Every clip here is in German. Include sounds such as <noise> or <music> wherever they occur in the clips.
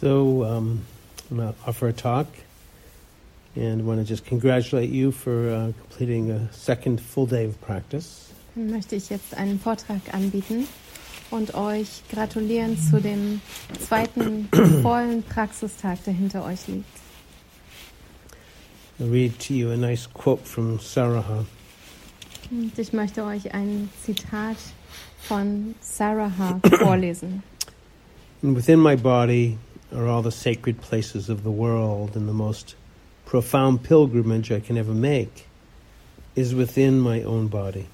So um, I'm going to offer a talk and want to just congratulate you for uh, completing a second full day of practice. Möchte ich jetzt einen Vortrag anbieten und euch gratulieren zu dem zweiten <clears throat> vollen Praxistag, der hinter euch liegt. I'll read to you a nice quote from Saraha. Und ich möchte euch ein Zitat von Sarah vorlesen. <clears throat> And within my body are all the sacred places of the world, and the most profound pilgrimage I can ever make is within my own body.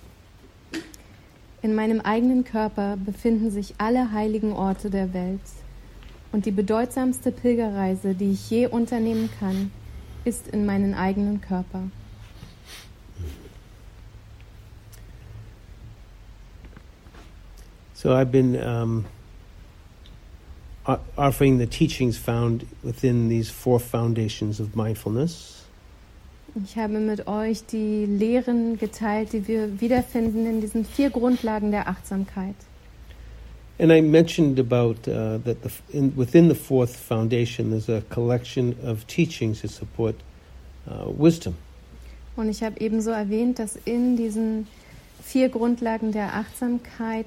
In meinem eigenen Körper befinden sich alle heiligen Orte der Welt. Und die bedeutsamste Pilgerreise, die ich je unternehmen kann, ist in meinen eigenen Körper. So I've been um, offering the teachings found within these four foundations of mindfulness. Ich habe mit euch die Lehren geteilt, die wir wiederfinden in diesen vier Grundlagen der Achtsamkeit. And I mentioned about uh, that the, in, within the fourth foundation, there's a collection of teachings to support uh, wisdom. Und ich habe ebenso erwähnt, dass in diesen vier Grundlagen der Achtsamkeit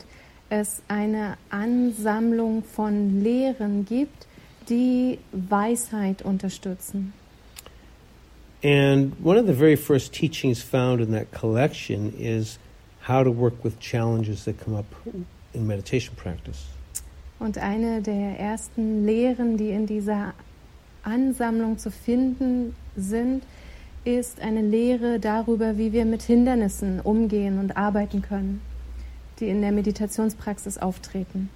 es eine Ansammlung von Lehren gibt, die Weisheit unterstützen. And one of the very first teachings found in that collection is how to work with challenges that come up in meditation practice. Und eine der ersten Lehren, die in dieser Ansammlung zu finden sind, ist eine Lehre darüber, wie wir mit Hindernissen umgehen und arbeiten können, die in der Meditationspraxis auftreten.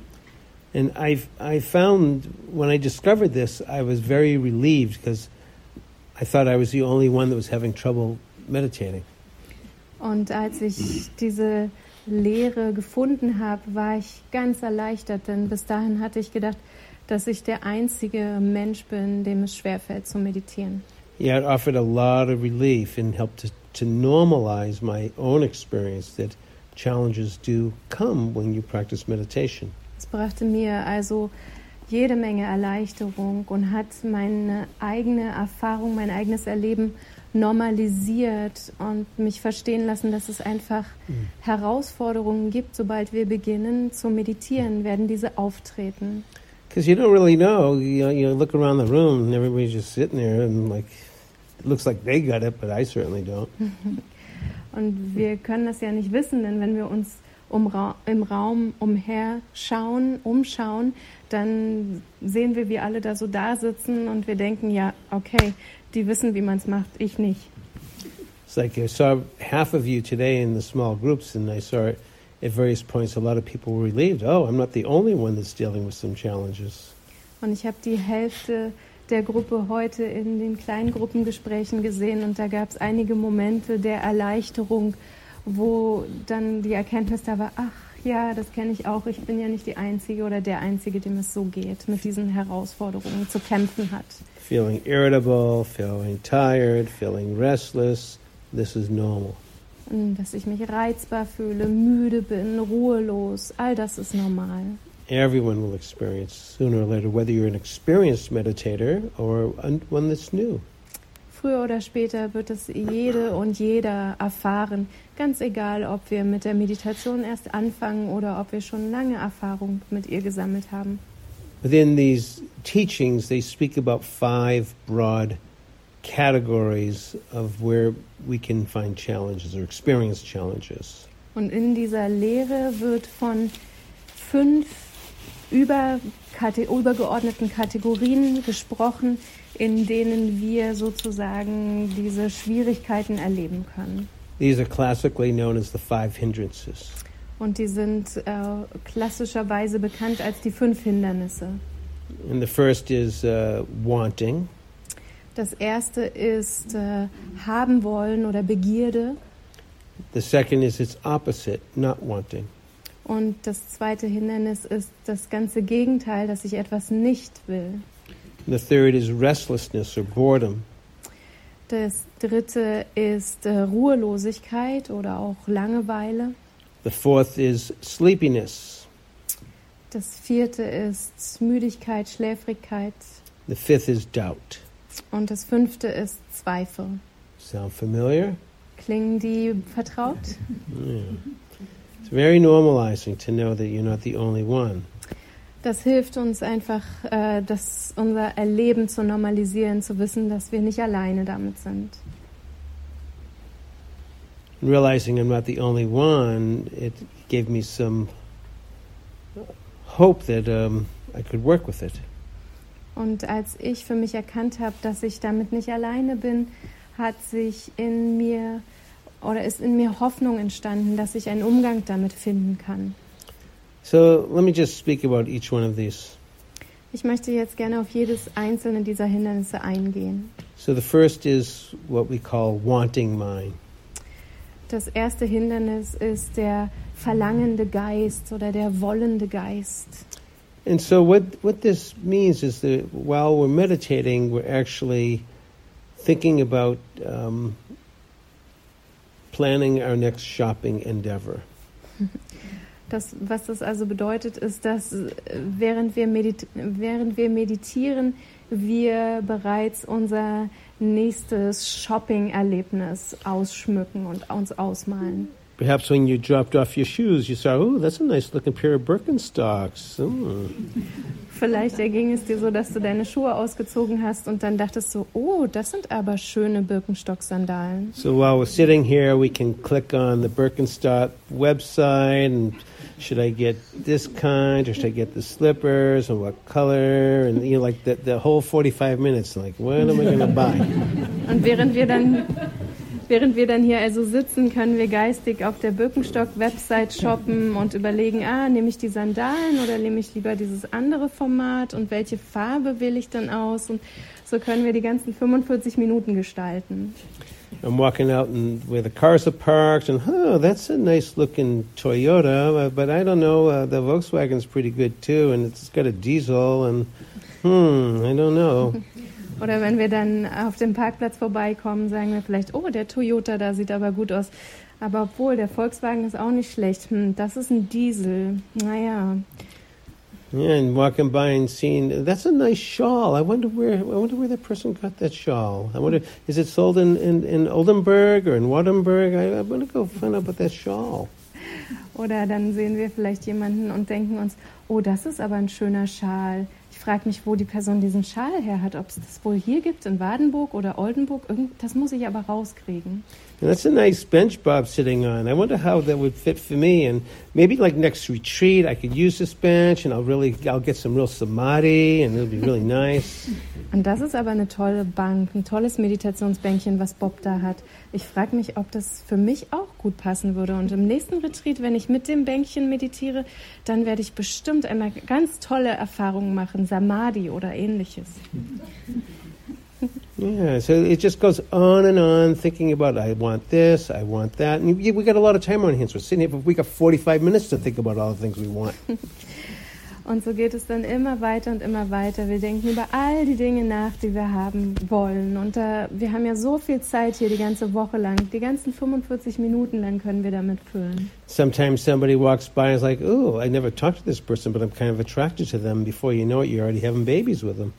And I, I found when I discovered this, I was very relieved because I thought I was the only one that was having trouble meditating. Und als ich diese Lehre gefunden habe, war ich ganz erleichtert, denn bis dahin hatte ich gedacht, dass ich der einzige Mensch bin, dem es schwerfällt zu meditieren. Yeah, it offered a lot of relief and helped to, to normalize my own experience that challenges do come when you practice meditation. Es brachte mir also jede Menge Erleichterung und hat meine eigene Erfahrung, mein eigenes Erleben normalisiert und mich verstehen lassen, dass es einfach Mhm. Herausforderungen gibt. Sobald wir beginnen zu meditieren, werden diese auftreten. Because you don't really know. You, know, you look around the room and everybody's just sitting there and like, it looks like they got it, but I certainly don't. <laughs> Und wir können das ja nicht wissen, denn wenn wir uns um Ra im Raum umherschauen, umschauen, dann sehen wir, wie alle da so da sitzen und wir denken, ja, okay, die wissen, wie man es macht, ich nicht. It's like I saw half of you today in the small groups, and I saw it at various points. A lot of people were relieved. Oh, I'm not the only one that's dealing with some challenges. Und ich habe die Hälfte der Gruppe heute in den kleinen Gruppengesprächen gesehen und da gab es einige Momente der Erleichterung, wo dann die Erkenntnis da war, ach ja, das kenne ich auch, ich bin ja nicht die Einzige oder der Einzige, dem es so geht, mit diesen Herausforderungen zu kämpfen hat. Feeling irritable, feeling tired, feeling restless. This is normal. Dass ich mich reizbar fühle, müde bin, ruhelos, all das ist normal. Everyone will experience sooner or later, whether you're an experienced meditator or one that's new. Früher oder später wird es jede und jeder erfahren, ganz egal, ob wir mit der Meditation erst anfangen oder ob wir schon lange Erfahrung mit ihr gesammelt haben. Within these teachings, they speak about five broad categories of where we can find challenges or experience challenges. Und in dieser Lehre wird von fünf über, kate, übergeordneten Kategorien gesprochen, in denen wir sozusagen diese Schwierigkeiten erleben können. These are classically known as the five hindrances. Und die sind äh, klassischerweise bekannt als die fünf Hindernisse. And the first is uh, wanting, Das erste ist äh, haben wollen oder Begierde. the second is its opposite, not wanting. Und das zweite Hindernis ist das ganze Gegenteil, dass ich etwas nicht will. The third is restlessness or boredom. Das dritte ist äh, Ruhelosigkeit oder auch Langeweile. The fourth is sleepiness. Das vierte ist Müdigkeit, Schläfrigkeit. The fifth is doubt. Und das fünfte ist Zweifel. Sound familiar? Klingen die vertraut? <laughs> Yeah. Very normalizing to know that you're not the only one. Das hilft uns einfach, äh, das, unser Erleben zu normalisieren, zu wissen, dass wir nicht alleine damit sind. Realizing I'm not the only one, it gave me some hope that um, I could work with it. Und als ich für mich erkannt habe, dass ich damit nicht alleine bin, hat sich in mir oder ist in mir Hoffnung entstanden, dass ich einen Umgang damit finden kann. So let me just speak about each one of these. Ich möchte jetzt gerne auf jedes einzelne dieser Hindernisse eingehen. So the first is what we call wanting mind. Das erste Hindernis ist der verlangende Geist oder der wollende Geist. And so what what this means is that while we're meditating, we're actually thinking about um, planning our next shopping endeavor. Das, was das also bedeutet, ist, dass äh, während wir, während wir meditieren, wir bereits unser nächstes Shopping-Erlebnis ausschmücken und uns ausmalen. Perhaps when you dropped off your shoes, you saw, oh, that's a nice looking pair of Birkenstocks. Mm. Vielleicht erging es dir so, dass du deine Schuhe ausgezogen hast und dann dachtest so, oh, das sind aber schöne Birkenstock-Sandalen. So while we're sitting here, we can click on the Birkenstock website and should I get this kind or should I get the slippers and what color and you know like the, the whole 45 minutes like what am I going to buy? <laughs> Und während wir dann während wir dann hier also sitzen, können wir geistig auf der Birkenstock-Website shoppen und überlegen, ah, nehme ich die Sandalen oder nehme ich lieber dieses andere Format und welche Farbe wähle ich dann aus? Und so können wir die ganzen 45 Minuten gestalten. I'm walking out and where the cars are parked, and oh, that's a nice looking Toyota, uh, but I don't know, uh, the Volkswagen's pretty good too, and it's got a diesel, and hmm, I don't know. <laughs> Oder wenn wir dann auf dem Parkplatz vorbeikommen, sagen wir vielleicht, oh, der Toyota, da sieht aber gut aus. Aber obwohl, der Volkswagen ist auch nicht schlecht. Hm, das ist ein Diesel. Naja. Yeah, and walking by and seeing that's a nice shawl. I wonder where I wonder where that person got that shawl. I wonder is it sold in, in, in Oldenburg or in Wattenberg? I, I want to go find out about that shawl. Oder dann sehen wir vielleicht jemanden und denken uns, oh, das ist aber ein schöner Schal. Ich frage mich, wo die Person diesen Schal her hat, ob es das wohl hier gibt, in Wadenburg oder Oldenburg. Irgend, das muss ich aber rauskriegen. And that's a nice bench Bob sitting on. I wonder how that would fit for me. And maybe like next retreat, I could use this bench, and I'll really, I'll get some real samadhi, and it'll be really <laughs> nice. Und das ist aber eine tolle Bank, ein tolles Meditationsbänkchen, was Bob da hat. Ich frage mich, ob das für mich auch gut passen würde. Und im nächsten Retreat, wenn ich mit dem Bänkchen meditiere, dann werde ich bestimmt einmal ganz tolle Erfahrungen machen, Samadhi oder ähnliches. <laughs> Yeah, so it just goes on and on, thinking about I want this, I want that, and we got a lot of time on our hands. We're sitting here, but we got 45 minutes to think about all the things we want. <laughs> Und so geht es dann immer weiter und immer weiter. Wir denken über all die Dinge nach, die wir haben wollen. Und äh, wir haben ja so viel Zeit hier die ganze Woche lang. Die ganzen 45 Minuten lang können wir damit füllen. Sometimes somebody walks by and is like, "Oh, I never talked to this person, but I'm kind of attracted to them." Before you know it, you're already having babies with them.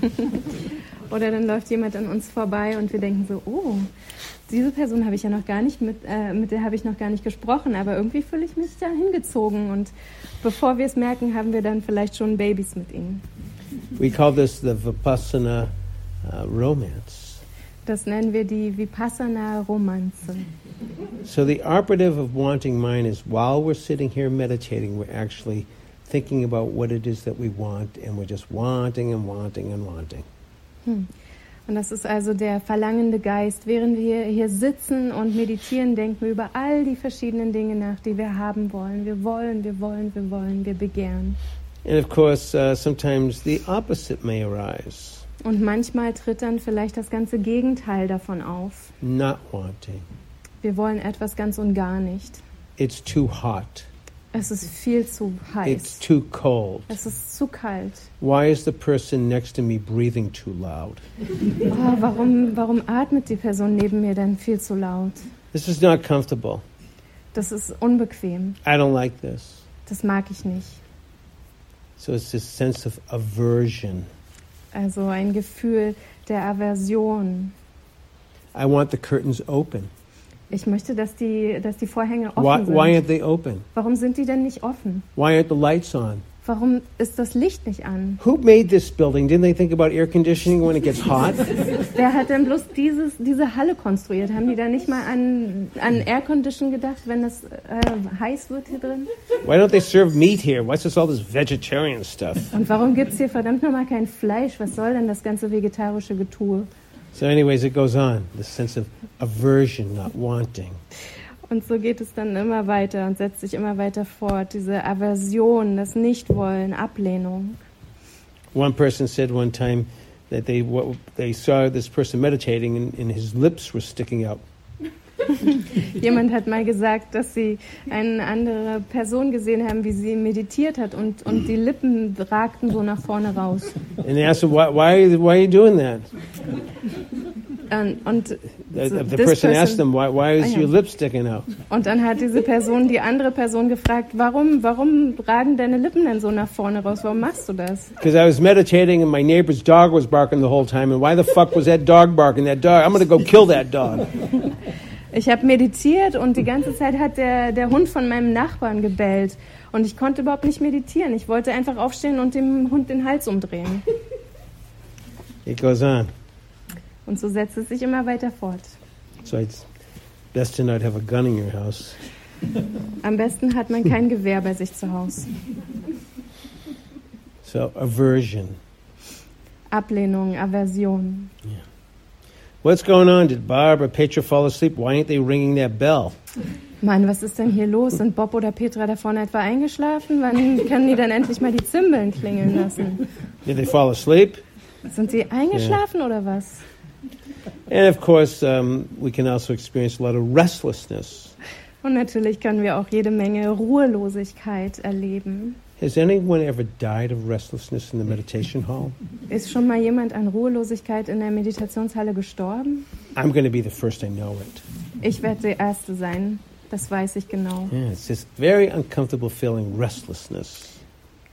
<laughs> Oder dann läuft jemand an uns vorbei und wir denken so, oh, diese Person habe ich ja noch gar nicht mit, äh, mit der habe ich noch gar nicht gesprochen, aber irgendwie fühle ich mich da hingezogen und bevor wir es merken, haben wir dann vielleicht schon Babys mit ihnen. We call this the Vipassana uh, romance. Das nennen wir die Vipassana Romanze. So the operative of wanting mind is while we're sitting here meditating, we're actually thinking about what it is that we want, and we're just wanting and wanting and wanting. Hm. Und das ist also der verlangende Geist. Während wir hier sitzen und meditieren, denken wir über all die verschiedenen Dinge nach, die wir haben wollen. Wir wollen, wir wollen, wir wollen, wir begehren. And of course, uh, sometimes the opposite may arise. Und manchmal tritt dann vielleicht das ganze Gegenteil davon auf. Not wanting. Wir wollen etwas ganz und gar nicht. It's too hot. Es ist viel zu It's heiß. too cold. Es ist zu kalt. Why is the person next to me breathing too loud? Oh, warum, warum atmet die Person neben mir denn viel zu laut? This is not comfortable. Das ist unbequem. I don't like this. Das mag ich nicht. So it's this sense of aversion. Also ein Gefühl der Aversion. I want the curtains open. Ich möchte, dass die, dass die Vorhänge offen Why, sind. why aren't they open? Warum sind die denn nicht offen? Why aren't the lights on? Warum ist das Licht nicht an? Who made this building? Didn't they think about air conditioning when it gets hot? <laughs> Wer hat denn bloß dieses, diese Halle konstruiert? Haben die da nicht mal an, an Air Condition gedacht, wenn es äh, heiß wird hier drin? Why don't they serve meat here? What's this all this vegetarian stuff? Und warum gibt es hier verdammt nochmal kein Fleisch? Was soll denn das ganze vegetarische Getue? So, anyways, it goes on. This sense of aversion, not wanting. Und so geht es dann immer weiter und setzt sich immer weiter fort. Diese Aversion, das Nichtwollen, Ablehnung. One person said one time that they what, they saw this person meditating and, and his lips were sticking out. <laughs> Jemand hat mal gesagt, dass sie eine andere Person gesehen haben, wie sie meditiert hat und, und die Lippen ragten so nach vorne raus. And they asked why, why, why are you doing that? Und, und, The, the this person asked person- them, why, why is Ah, ja. your lip sticking out? und dann hat diese Person die andere Person gefragt, warum, warum ragen deine Lippen denn so nach vorne raus? Warum machst du das? Because I was meditating and my neighbor's dog was barking the whole time. And why the fuck was that dog barking? That dog, I'm going to go kill that dog. <laughs> Ich habe meditiert und die ganze Zeit hat der, der Hund von meinem Nachbarn gebellt. Und ich konnte überhaupt nicht meditieren. Ich wollte einfach aufstehen und dem Hund den Hals umdrehen. It goes on. Und so setzt es sich immer weiter fort. So it's best to not have a gun in your house. Am besten hat man kein Gewehr bei sich zu Hause. So aversion. Ablehnung, Aversion. What's going on? Did Bob or Petra fall asleep? Why ain't they ringing that bell? Mann, was ist denn hier los? Sind Bob oder Petra da vorne etwa eingeschlafen? Wann können die dann endlich mal die Zimbeln klingeln lassen? Did they fall asleep? Sind sie eingeschlafen oder was? And of course, um, we can also experience a lot of restlessness. Und natürlich können wir auch jede Menge Ruhelosigkeit erleben. Has anyone ever died of restlessness in the meditation hall? Ist schon mal jemand an Ruhelosigkeit in der Meditationshalle gestorben? I'm going to be the first I know it. Ich werde die Erste sein. Das weiß ich genau. Yeah, it's this very uncomfortable feeling, restlessness.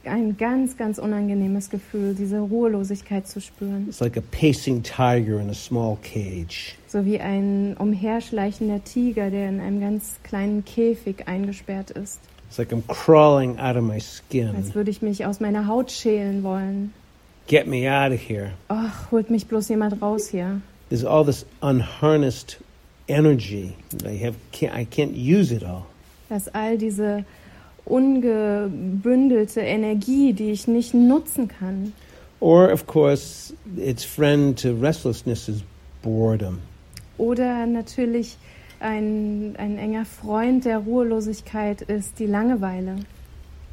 Ein ganz, ganz unangenehmes Gefühl, diese Ruhelosigkeit zu spüren. It's like a pacing tiger in a small cage. So wie ein umherschleichender Tiger, der in einem ganz kleinen Käfig eingesperrt ist. It's like I'm crawling out of my skin. Als würde ich mich aus meiner Haut schälen wollen. Get me out of here. Ach, holt mich bloß jemand raus hier. There's all this unharnessed energy. that I have can't, I can't use it all. Dass all diese ungebündelte Energie, die ich nicht nutzen kann. Or, of course, its friend to restlessness is boredom. Oder natürlich ein, ein enger Freund der Ruhelosigkeit ist die Langeweile.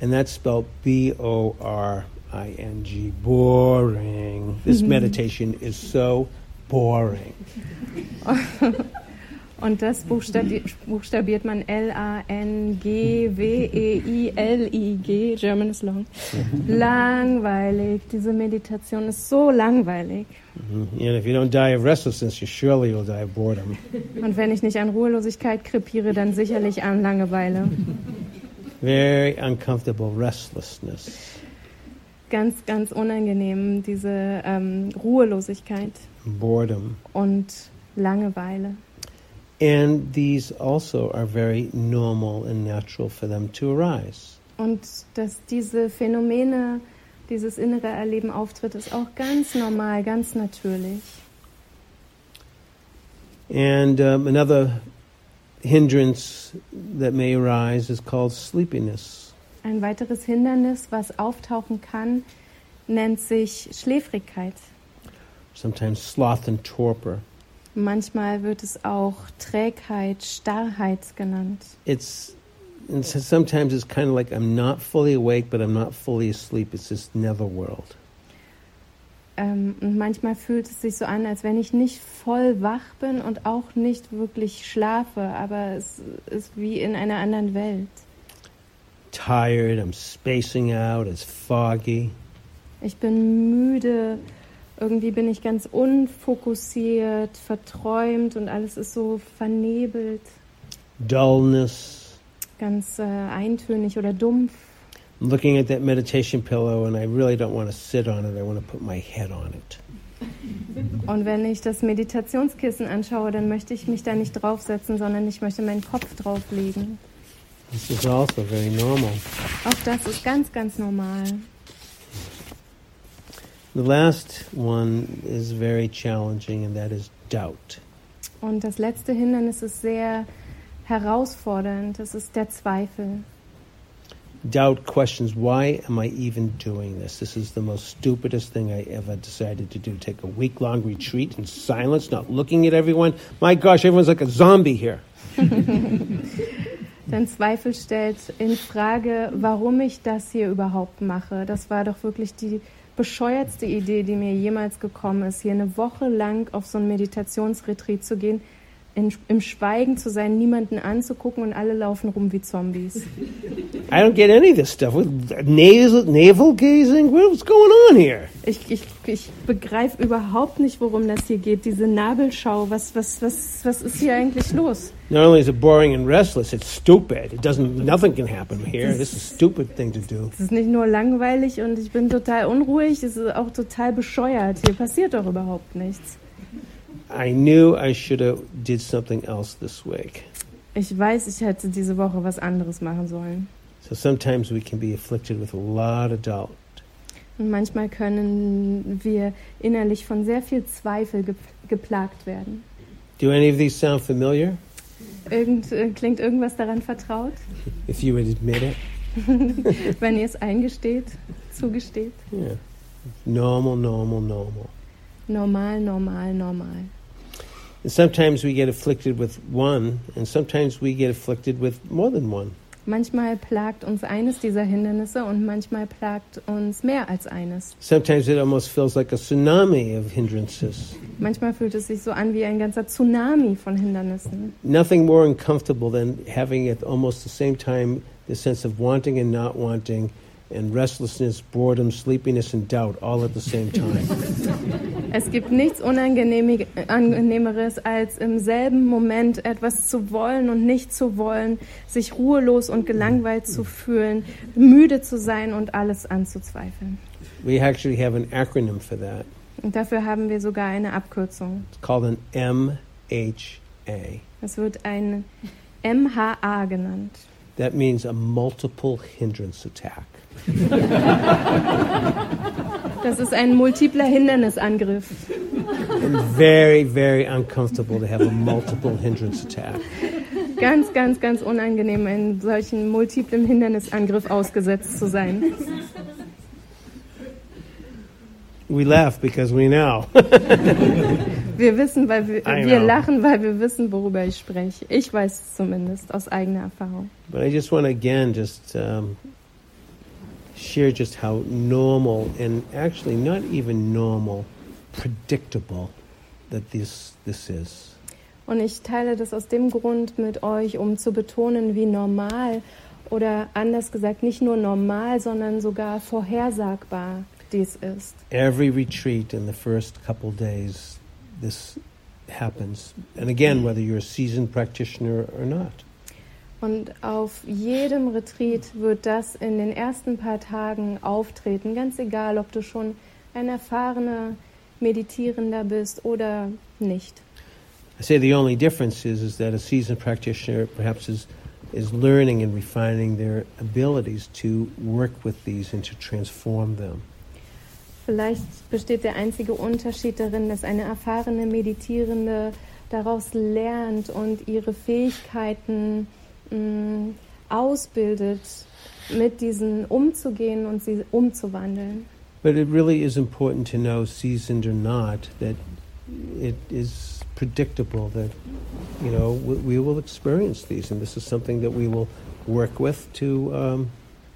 And that's spelled B O R I N G. Boring. This <laughs> meditation is so boring. <laughs> Und das buchstabi buchstabiert man L-A-N-G-W-E-I-L-I-G. German is long. Langweilig. Diese Meditation ist so langweilig. Und wenn ich nicht an Ruhelosigkeit krepiere, dann sicherlich an Langeweile. Very uncomfortable restlessness. Ganz, ganz unangenehm, diese ähm, Ruhelosigkeit Boredom. und Langeweile. And these also are very normal and natural for them to arise. Und dass diese Phänomene, dieses innere Erleben auftritt, ist auch ganz normal, ganz natürlich. And um, another hindrance that may arise is called sleepiness. Ein weiteres Hindernis, was auftauchen kann, nennt sich Schläfrigkeit. Sometimes sloth and torpor. Manchmal wird es auch Trägheit, Starrheit genannt. It's and so sometimes it's kind of like I'm not fully awake, but I'm not fully asleep. It's this netherworld. Ähm, und manchmal fühlt es sich so an, als wenn ich nicht voll wach bin und auch nicht wirklich schlafe, aber es ist wie in einer anderen Welt. Tired. I'm spacing out. It's foggy. Ich bin müde, irgendwie bin ich ganz unfokussiert, verträumt und alles ist so vernebelt, Dullness. ganz äh, eintönig oder dumpf. I'm looking at that meditation pillow and I really don't want to sit on it. I want to put my head on it. Und wenn ich das Meditationskissen anschaue, dann möchte ich mich da nicht draufsetzen, sondern ich möchte meinen Kopf drauflegen. This is also very normal. Auch das ist ganz, ganz normal. The last one is very challenging, and that is doubt. Und das letzte Hindernis ist sehr herausfordernd. Das ist der Zweifel. Doubt questions why am I even doing this? This is the most stupidest thing I ever decided to do. Take a week long retreat in silence, not looking at everyone. My gosh, everyone's like a zombie here. <laughs> Denn Zweifel stellt in Frage, warum ich das hier überhaupt mache. Das war doch wirklich die bescheuertste Idee, die mir jemals gekommen ist, hier eine Woche lang auf so ein Meditationsretreat zu gehen, in, im Schweigen zu sein, niemanden anzugucken und alle laufen rum wie Zombies. I don't get any of this stuff. Navel, navel gazing? What's going on here? Ich, ich, ich begreife überhaupt nicht, worum das hier geht. Diese Nabelschau, was, was, was, was ist hier eigentlich los? Not only is it boring and restless, it's stupid. It doesn't. Nothing can happen here. This is a stupid thing to do. Es ist nicht nur langweilig und ich bin total unruhig, es ist auch total bescheuert. Hier passiert doch überhaupt nichts. I knew I should have did something else this week. Ich weiß, ich hätte diese Woche was anderes machen sollen. So sometimes we can be afflicted with a lot of doubt. Und manchmal können wir innerlich von sehr viel Zweifel ge geplagt werden. Do any of these sound familiar? Irgend, äh, klingt irgendwas daran vertraut? <laughs> If you would admit it. <laughs> Wenn ihr es eingesteht, zugesteht. Yeah. Normal, normal, normal. Normal, normal, normal. And sometimes we get afflicted with one, and sometimes we get afflicted with more than one. Manchmal plagt uns eines dieser Hindernisse und manchmal plagt uns mehr als eines. Sometimes it almost feels like a tsunami of hindrances. Manchmal fühlt es sich so an wie ein ganzer Tsunami von Hindernissen. Nothing more uncomfortable than having at almost the same time the sense of wanting and not wanting, and restlessness, boredom, sleepiness, and doubt all at the same time. <laughs> Es gibt nichts Unangenehmi- Angenehmeres, als im selben Moment etwas zu wollen und nicht zu wollen, sich ruhelos und gelangweilt zu fühlen, müde zu sein und alles anzuzweifeln. we actually have an acronym for that. Und dafür haben wir sogar eine Abkürzung. It's called an MHA. Es wird ein MHA genannt. That means a multiple hindrance attack. Das ist ein multipler Hindernisangriff. And very, very uncomfortable to have a multiple hindrance attack. Ganz, ganz, ganz unangenehm, einen solchen multiplen Hindernisangriff ausgesetzt zu sein. We laugh because we know. Wir wissen, weil wir, wir lachen, weil wir wissen, worüber ich spreche. Ich weiß es zumindest aus eigener Erfahrung. but I just want again just um, share just how normal and actually not even normal, predictable that this this is. Und ich teile das aus dem Grund mit euch, um zu betonen, wie normal oder anders gesagt nicht nur normal, sondern sogar vorhersagbar dies ist. Every retreat in the first couple days, this happens. And again, whether you're a seasoned practitioner or not. Und auf jedem Retreat wird das in den ersten paar Tagen auftreten, ganz egal, ob du schon ein erfahrener Meditierender bist oder nicht. I say the only difference is, is that a seasoned practitioner perhaps is, is learning and refining their abilities to work with these and to transform them. Vielleicht besteht der einzige Unterschied darin, dass eine erfahrene Meditierende daraus lernt und ihre Fähigkeiten mh, ausbildet, mit diesen umzugehen und sie umzuwandeln. But it really is important to know, seasoned or not, that it is predictable that, you know, we, we will experience these, and this is something that we will work with to, um,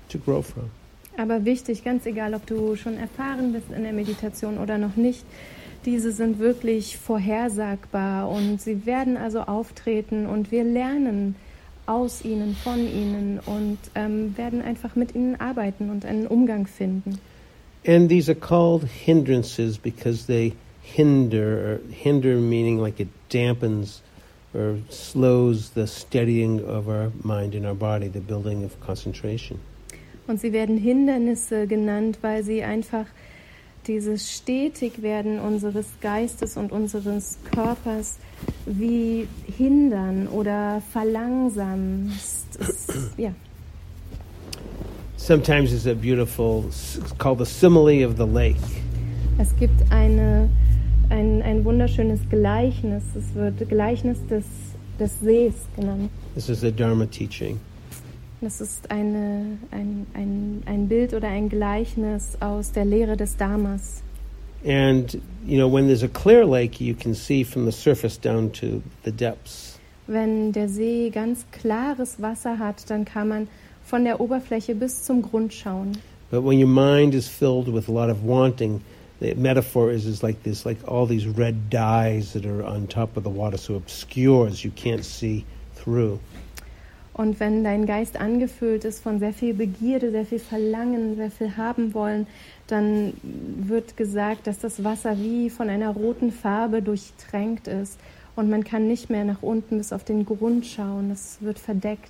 to grow from. Aber wichtig, ganz egal, ob du schon erfahren bist in der Meditation oder noch nicht, diese sind wirklich vorhersagbar und sie werden also auftreten und wir lernen aus ihnen, von ihnen und ähm, werden einfach mit ihnen arbeiten und einen Umgang finden. And these are called hindrances because they hinder, or hinder meaning like it dampens or slows the steadying of our mind and our body, the building of concentration. Und sie werden Hindernisse genannt, weil sie einfach dieses Stetigwerden unseres Geistes und unseres Körpers wie hindern oder verlangsamen. ja. Sometimes it's a beautiful, it's called the simile of the lake. Es gibt eine, ein, ein wunderschönes Gleichnis. Es wird Gleichnis des, des Sees genannt. This is the Dharma teaching. Das ist eine, ein, ein, ein Bild oder ein Gleichnis aus der Lehre des Dharmas. And, you know, when there's a clear lake, you can see from the surface down to the depths. Wenn der See ganz klares Wasser hat, dann kann man von der Oberfläche bis zum Grund schauen. But when your mind is filled with a lot of wanting, the metaphor is, is like this, like all these red dyes that are on top of the water, so obscures, you can't see through. Und wenn dein Geist angefüllt ist von sehr viel Begierde, sehr viel Verlangen, sehr viel haben wollen, dann wird gesagt, dass das Wasser wie von einer roten Farbe durchtränkt ist und man kann nicht mehr nach unten bis auf den Grund schauen. Es wird verdeckt.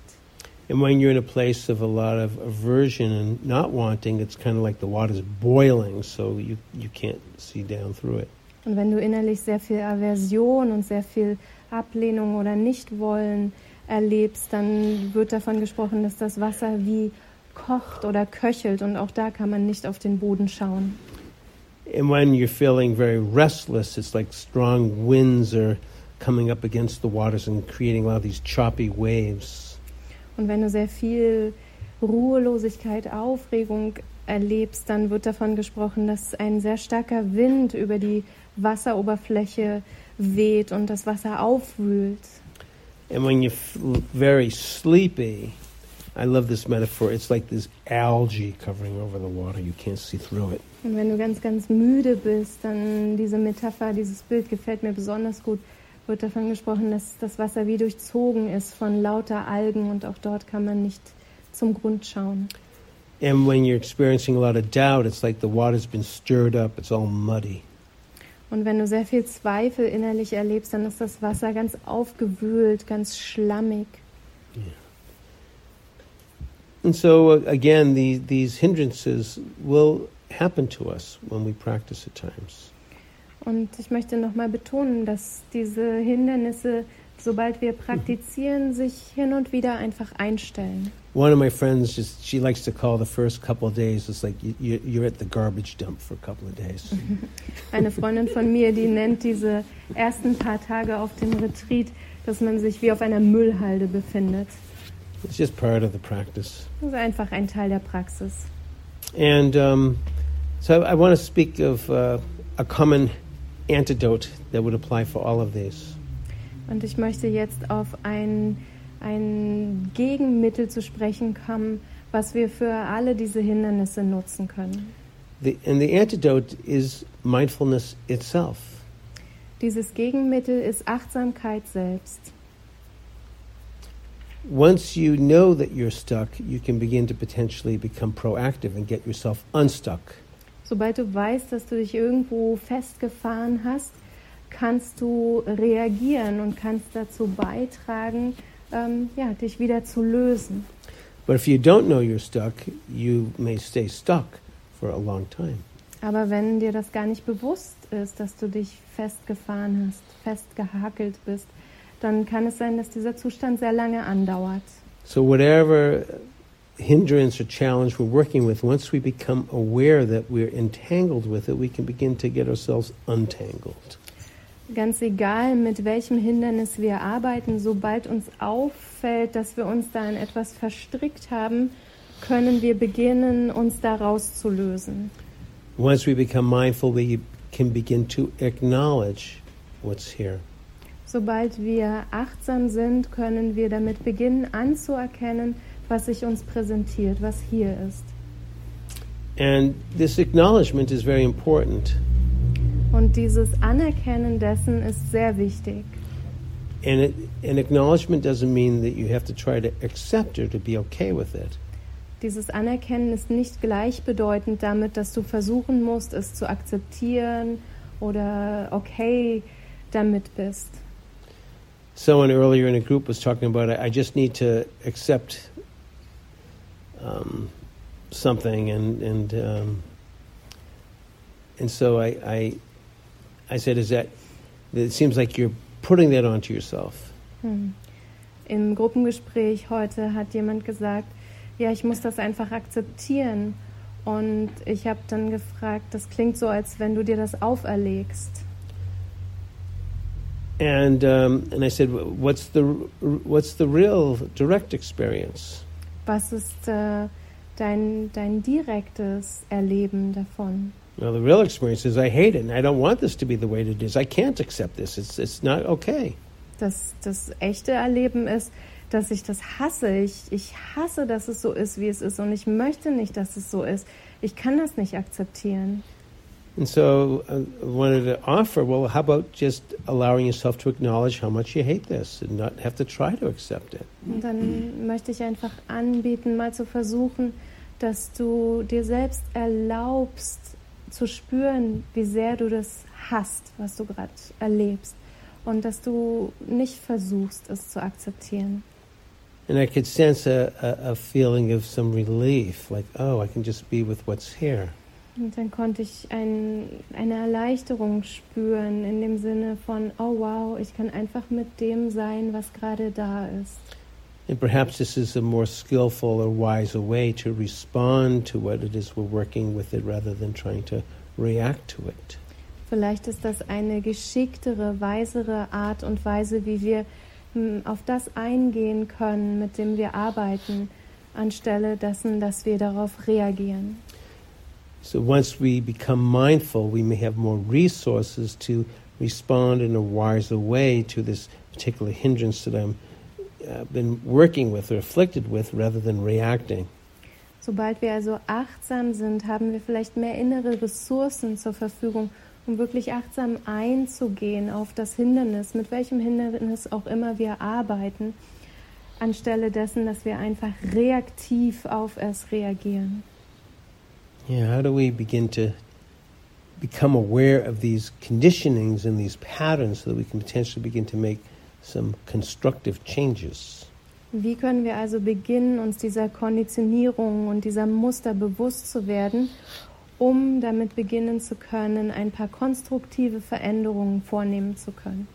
And when you're in a place of a lot of aversion and not wanting, it's kind of like the water's boiling, so you, you can't see down through it. Und wenn du innerlich sehr viel Aversion und sehr viel Ablehnung oder Nichtwollen erlebst, dann wird davon gesprochen, dass das Wasser wie kocht oder köchelt und auch da kann man nicht auf den Boden schauen. And when you're feeling very restless, it's like strong winds are coming up against the waters and creating a lot of these choppy waves. Und wenn du sehr viel Ruhelosigkeit, Aufregung erlebst, dann wird davon gesprochen, dass ein sehr starker Wind über die Wasseroberfläche weht und das Wasser aufwühlt. And when you're very sleepy, I love this metaphor. It's like this algae covering over the water. You can't see through it. Und wenn du ganz, ganz müde bist, dann diese Metapher, dieses Bild gefällt mir besonders gut. Wird davon gesprochen, dass das Wasser wie durchzogen ist von lauter Algen und auch dort kann man nicht zum Grund schauen. And when you're experiencing a lot of doubt, it's like the water's been stirred up. It's all muddy. Und wenn du sehr viel Zweifel innerlich erlebst, dann ist das Wasser ganz aufgewühlt, ganz schlammig. Yeah. And so, uh, again, the, these hindrances will happen to us when we practice at times. Und ich möchte nochmal betonen, dass diese Hindernisse, sobald wir praktizieren, sich hin und wieder einfach einstellen. One of my friends, just she likes to call the first couple of days, it's like you, you're at the garbage dump for a couple of days. <laughs> Eine Freundin von mir, die nennt diese ersten paar Tage auf dem Retreat, dass man sich wie auf einer Müllhalde befindet. It's just part of the practice. Das ist einfach ein Teil der Praxis. And um, so I, I want to speak of uh, a common antidote that would apply for all of these. Und ich möchte jetzt auf ein, ein Gegenmittel zu sprechen kommen, was wir für alle diese Hindernisse nutzen können. The, and the antidote is mindfulness itself. Dieses Gegenmittel ist Achtsamkeit selbst. Once you know that you're stuck, you can begin to potentially become proactive and get yourself unstuck. Sobald du weißt, dass du dich irgendwo festgefahren hast, kannst du reagieren und kannst dazu beitragen, ähm, ja, dich wieder zu lösen. But if you don't know you're stuck, you may stay stuck for a long time. Aber wenn dir das gar nicht bewusst ist, dass du dich festgefahren hast, festgehakelt bist, dann kann es sein, dass dieser Zustand sehr lange andauert. So, whatever hindrance or challenge we're working with, once we become aware that we're entangled with it, we can begin to get ourselves untangled. Ganz egal, mit welchem Hindernis wir arbeiten, sobald uns auffällt, dass wir uns da in etwas verstrickt haben, können wir beginnen, uns daraus zu lösen. Once we become mindful, we can begin to acknowledge what's here. Sobald wir achtsam sind, können wir damit beginnen anzuerkennen, was sich uns präsentiert, was hier ist. And this acknowledgement is very important. Und dieses Anerkennen dessen ist sehr wichtig. And it, an acknowledgement doesn't mean that you have to try to accept or to be okay with it. Dieses Anerkennen ist nicht gleichbedeutend damit, dass du versuchen musst, es zu akzeptieren oder okay damit bist. Someone earlier in a group was talking about I just need to accept um, something, and and um, and so I, I I said, "Is that?" It seems like you're putting that onto yourself. Hm. Im Gruppengespräch heute hat jemand gesagt, ja, ich muss das einfach akzeptieren. Und ich habe dann gefragt, das klingt so, als wenn du dir das auferlegst. And um, and I said, "What's the what's the real direct experience?" Was ist äh, dein, dein direktes Erleben davon? Well, the real experience is I hate it, and I don't want this to be the way it is. I can't accept this. It's it's not okay. Das, das echte Erleben ist, dass ich das hasse. Ich, ich hasse, dass es so ist, wie es ist. Und ich möchte nicht, dass es so ist. Ich kann das nicht akzeptieren. And so uh, I wanted to offer, well, how about just allowing yourself to acknowledge how much you hate this and not have to try to accept it? Und dann möchte ich einfach anbieten, mal zu versuchen, dass du dir selbst erlaubst, zu spüren, wie sehr du das hast, was du gerade erlebst. Und dass du nicht versuchst, es zu akzeptieren. And I could sense a, a, a feeling of some relief, like, oh, I can just be with what's here. Und dann konnte ich ein, eine Erleichterung spüren in dem Sinne von, oh wow, ich kann einfach mit dem sein, was gerade da ist. And perhaps this is a more skillful or wiser way to respond to what it is we're working with it rather than trying to react to it. Vielleicht ist das eine geschicktere, weisere Art und Weise, wie wir hm, auf das eingehen können, mit dem wir arbeiten, anstelle dessen, dass wir darauf reagieren. So once we become mindful, we may have more resources to respond in a wiser way to this particular hindrance that I'm uh, been working with or afflicted with rather than reacting. Sobald wir also achtsam sind, haben wir vielleicht mehr innere Ressourcen zur Verfügung, um wirklich achtsam einzugehen auf das Hindernis, mit welchem Hindernis auch immer wir arbeiten, anstelle dessen, dass wir einfach reaktiv auf es reagieren. Yeah, how do we begin to become aware of these conditionings and these patterns so that we can potentially begin to make some constructive changes? Wie können wir also beginnen, uns dieser Konditionierung und dieser Muster bewusst zu werden, um damit beginnen zu können, ein paar konstruktive Veränderungen vornehmen zu können?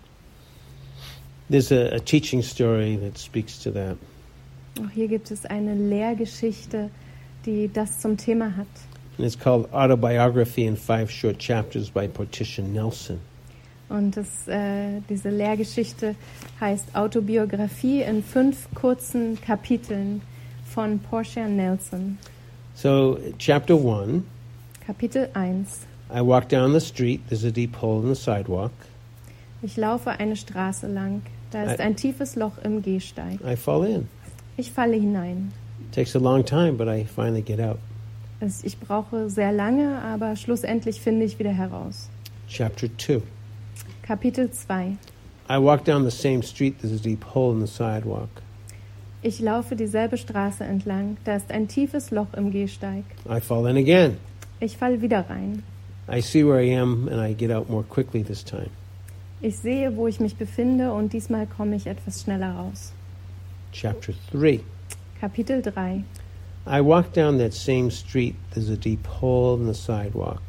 There's a, a teaching story that speaks to that. Auch hier gibt es eine Lehrgeschichte, die das zum Thema hat. And it's called Autobiography in Five Short Chapters by Portia Nelson. Und das, äh, diese Lehrgeschichte heißt Autobiografie in fünf kurzen Kapiteln von Portia Nelson. So, chapter one Kapitel 1. I walk down the street, there's a deep hole in the sidewalk. Ich laufe eine Straße lang. Da ist Ä- ein tiefes Loch im Gehsteig. I fall in. Ich falle hinein. takes a long time, but I finally get out. Es- Ich brauche sehr lange, aber schlussendlich finde ich wieder heraus. Chapter two Kapitel 2. I walk down the same street, there's a deep hole in the sidewalk. Ich laufe dieselbe Straße entlang. Da ist ein tiefes Loch im Gehsteig. I fall in again. Ich falle wieder rein. I see where I am, and I get out more quickly this time. Ich sehe, wo ich mich befinde und diesmal komme ich etwas schneller raus. Chapter three Kapitel 3. I walk down that same street, there's a deep hole in the sidewalk.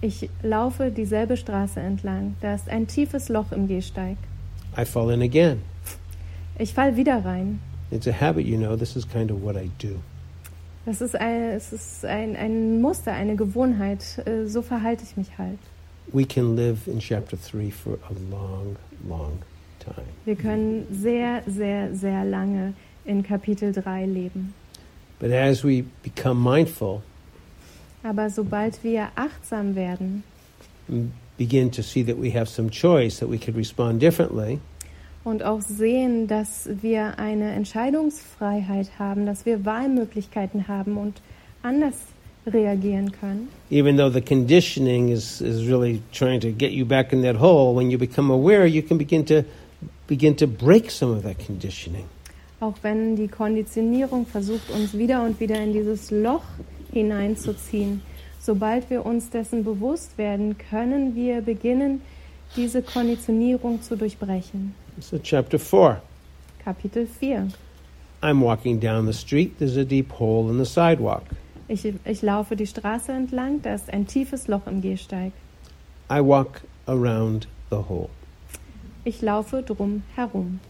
Ich laufe dieselbe Straße entlang. Da ist ein tiefes Loch im Gehsteig. I fall in again. Ich fall wieder rein. It's a habit, you know, this is kind of what I do. Das ist ein, es ist ein, ein Muster, eine Gewohnheit. Äh, So verhalte ich mich halt. We can live in chapter three for a long, long time. Wir können sehr, sehr, sehr lange in Kapitel 3 leben. But as we become mindful, Aber sobald wir achtsam werden begin to see that we have some choice, that we could respond differently, und auch sehen, dass wir eine Entscheidungsfreiheit haben, dass wir Wahlmöglichkeiten haben und anders reagieren können, even though the conditioning is, is really trying to get you back in that hole, when you become aware, you can begin to begin to break some of that conditioning. auch wenn die Konditionierung versucht, uns wieder und wieder in dieses Loch hineinzuziehen. Sobald wir uns dessen bewusst werden, können wir beginnen, diese Konditionierung zu durchbrechen. So chapter four. Kapitel 4. I'm walking down the street, there's a deep hole in the sidewalk. Ich, ich laufe die Straße entlang, da ist ein tiefes Loch im Gehsteig. I walk around the hole. Ich laufe drum herum.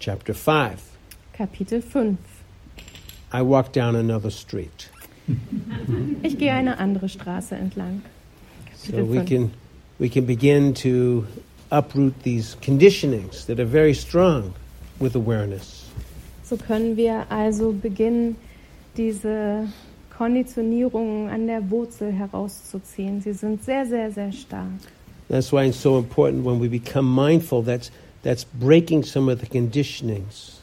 Chapter 5. Kapitel 5. I walk down another street. Ich gehe eine andere Straße entlang. So Kapitel we 5. can we can begin to uproot these conditionings that are very strong with awareness. So können wir also beginnen, diese Konditionierungen an der Wurzel herauszuziehen. Sie sind sehr, sehr, sehr stark. That's why it's so important when we become mindful that's that's breaking some of the conditionings.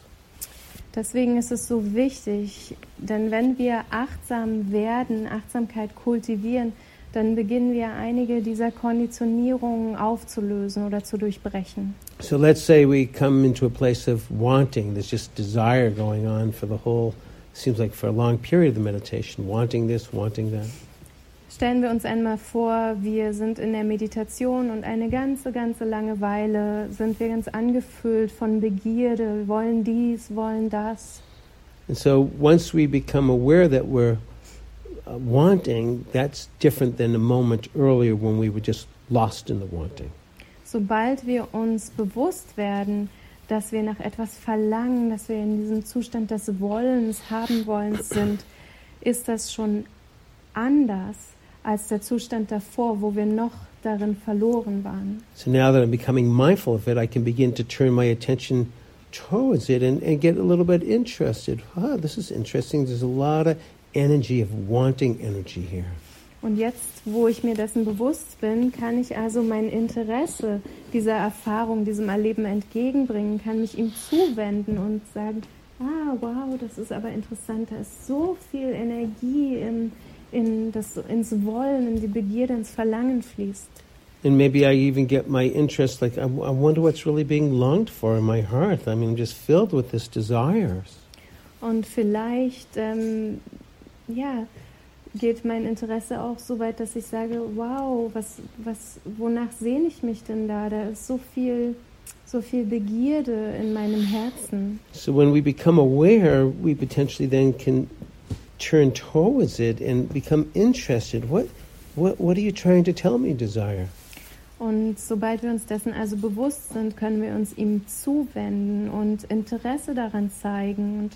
Deswegen ist es so wichtig, denn wenn wir achtsam werden, Achtsamkeit kultivieren, dann beginnen wir einige dieser Konditionierungen aufzulösen oder zu durchbrechen. So let's say we come into a place of wanting, there's just desire going on for the whole seems like for a long period of the meditation, wanting this, wanting that. Stellen wir uns einmal vor, wir sind in der Meditation und eine ganze, ganze lange Weile sind wir ganz angefüllt von Begierde, wollen dies, wollen das. And so once we become aware that we're uh, wanting, that's different than a moment earlier when we were just lost in the wanting. Sobald wir uns bewusst werden, dass wir nach etwas verlangen, dass wir in diesem Zustand des Wollens, haben wollens sind, ist das schon anders als der Zustand davor, wo wir noch darin verloren waren. So now that I'm becoming mindful of it, I can begin to turn my attention towards it and, and get a little bit interested. Ah, this is interesting. There's a lot of energy, of wanting energy here. Und jetzt, wo ich mir dessen bewusst bin, kann ich also mein Interesse dieser Erfahrung, diesem Erleben entgegenbringen, kann mich ihm zuwenden und sagen, ah, wow, das ist aber interessant, da ist so viel Energie in, in das, ins Wollen, in die Begierde, ins Verlangen fließt. And maybe I even get my interest, like, I, I wonder what's really being longed for in my heart. I mean, I'm just filled with this desires. Und vielleicht, ähm, ja, geht mein Interesse auch so weit, dass ich sage, wow, was, was, wonach sehne ich mich denn da? Da ist so viel, so viel Begierde in meinem Herzen. So when we become aware, we potentially then can turn towards it and become interested. What, what, what are you trying to tell me, desire? Und sobald wir uns dessen also bewusst sind, können wir uns ihm zuwenden und Interesse daran zeigen und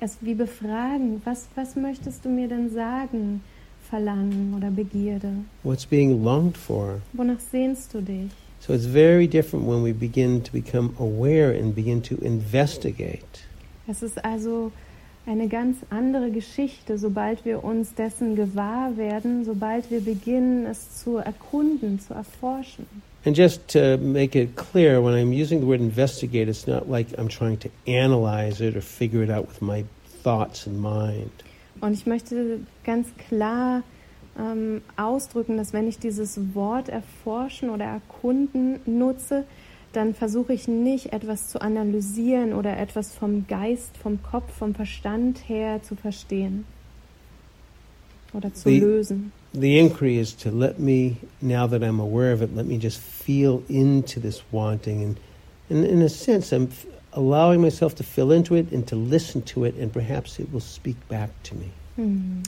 es wie befragen, was, was möchtest du mir denn sagen, Verlangen oder Begierde? What's being longed for? Wonach sehnst du dich? So it's very different when we begin to become aware and begin to investigate. Es ist also eine ganz andere Geschichte, sobald wir uns dessen gewahr werden, sobald wir beginnen, es zu erkunden, zu erforschen. And just to make it clear, when I'm using the word investigate, it's not like I'm trying to analyze it or figure it out with my thoughts and mind. Und ich möchte ganz klar ähm, ausdrücken, dass wenn ich dieses Wort erforschen oder erkunden nutze, dann versuche ich nicht etwas zu analysieren oder etwas vom Geist, vom Kopf, vom Verstand her zu verstehen oder zu Die- lösen. The inquiry is to let me, now that I'm aware of it, let me just feel into this wanting. And, and in a sense, I'm allowing myself to feel into it and to listen to it, and perhaps it will speak back to me. Hm.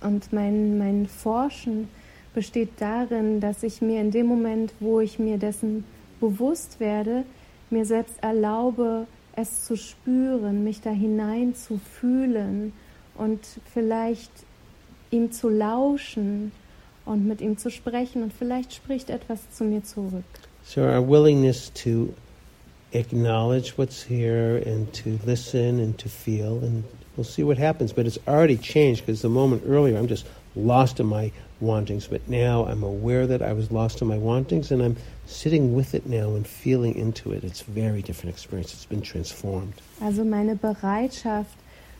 Und mein, mein Forschen besteht darin, dass ich mir in dem Moment, wo ich mir dessen bewusst werde, mir selbst erlaube, es zu spüren, mich da hinein zu fühlen und vielleicht ihm zu lauschen und mit ihm zu sprechen und vielleicht spricht etwas zu mir zurück. So, our willingness to acknowledge what's here and to listen and to feel, and we'll see what happens. But it's already changed because the moment earlier I'm just lost in my wantings, but now I'm aware that I was lost in my wantings and I'm sitting with it now and feeling into it. It's a very different experience. It's been transformed. Also meine Bereitschaft,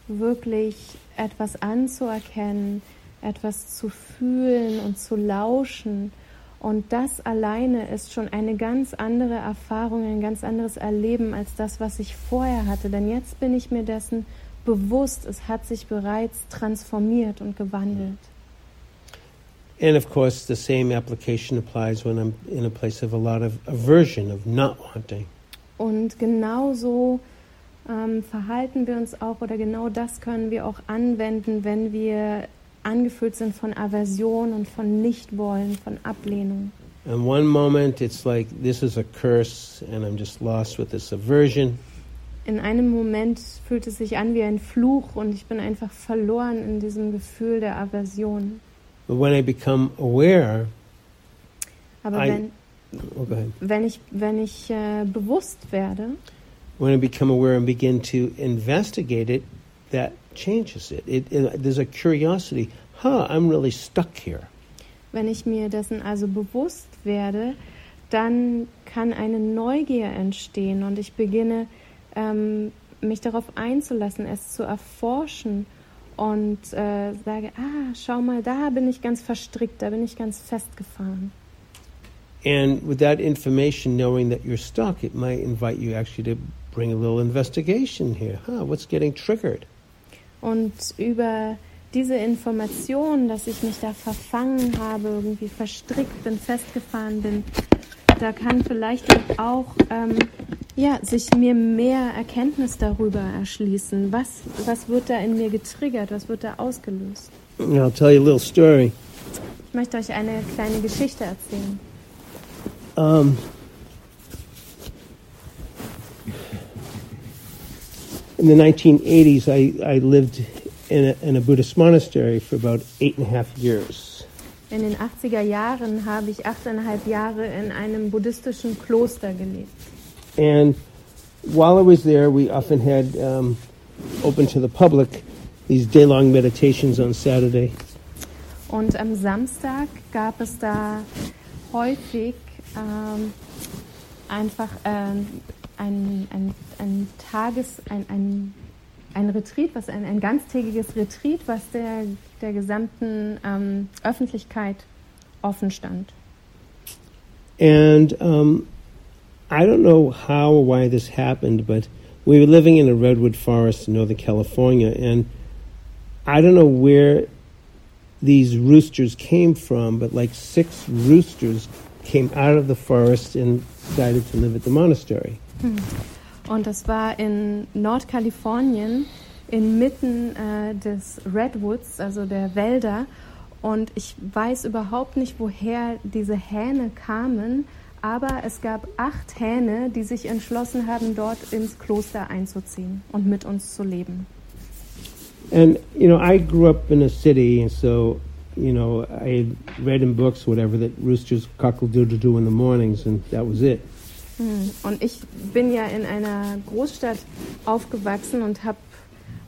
wirklich etwas anzuerkennen, etwas zu fühlen und zu lauschen. Und das alleine ist schon eine ganz andere Erfahrung, ein ganz anderes Erleben als das, was ich vorher hatte. Denn jetzt bin ich mir dessen bewusst, es hat sich bereits transformiert und gewandelt. And of course, the same application applies when I'm in a place of a lot of aversion, of not wanting. Und genauso ähm, verhalten wir uns auch, oder genau das können wir auch anwenden, wenn wir angefüllt sind von Aversion und von Nichtwollen, von Ablehnung. And one moment it's like this is a curse and I'm just lost with this aversion. In einem Moment fühlt es sich an wie ein Fluch und ich bin einfach verloren in diesem Gefühl der Aversion. But when I become aware, Aber I- wenn, oh, wenn ich, wenn ich äh, bewusst werde, When I become aware and begin to investigate it, that changes it. It, it. There's a curiosity. Huh, I'm really stuck here. wenn ich mir dessen also bewusst werde, dann kann eine Neugier entstehen und ich beginne ähm, mich darauf einzulassen, es zu erforschen und äh, sage, ah, schau mal, da bin ich ganz verstrickt, da bin ich ganz festgefahren. And with that information, knowing that you're stuck, it might invite you actually to bring a little investigation here. Huh, what's getting triggered? Und über diese Information, dass ich mich da verfangen habe, irgendwie verstrickt bin, festgefahren bin, da kann vielleicht auch ähm, ja, sich mir mehr Erkenntnis darüber erschließen. Was, was wird da in mir getriggert? Was wird da ausgelöst? I'll tell you a little story. Ich möchte euch eine kleine Geschichte erzählen. Um, in the 1980s, I, I lived in a, in a Buddhist monastery for about eight and a half years. In den 80er Jahren habe ich achteinhalb Jahre in einem buddhistischen Kloster gelebt. And while I was there, we often had um, open to the public these day long meditations on Saturday. Und am Samstag gab es da häufig ähm, einfach ähm, ein, ein, ein Tages, ein, ein, ein Retreat, was ein, ein ganztägiges Retreat, was der, der gesamten ähm, Öffentlichkeit offen stand. And um, I don't know how or why this happened, but we were living in a redwood forest in Northern California, and I don't know where these roosters came from, but like six roosters came out of the forest and decided to live at the monastery. Hmm. Und das war in Nordkalifornien inmitten äh, des Redwoods, also der Wälder. Und ich weiß überhaupt nicht, woher diese Hähne kamen, aber es gab acht Hähne, die sich entschlossen haben, dort ins Kloster einzuziehen und mit uns zu leben. And you know, I grew up in a city, and so you know, I read in books, whatever, that roosters cockle-doodle-doo in the mornings, and that was it. Hm. Und ich bin ja in einer Großstadt aufgewachsen und habe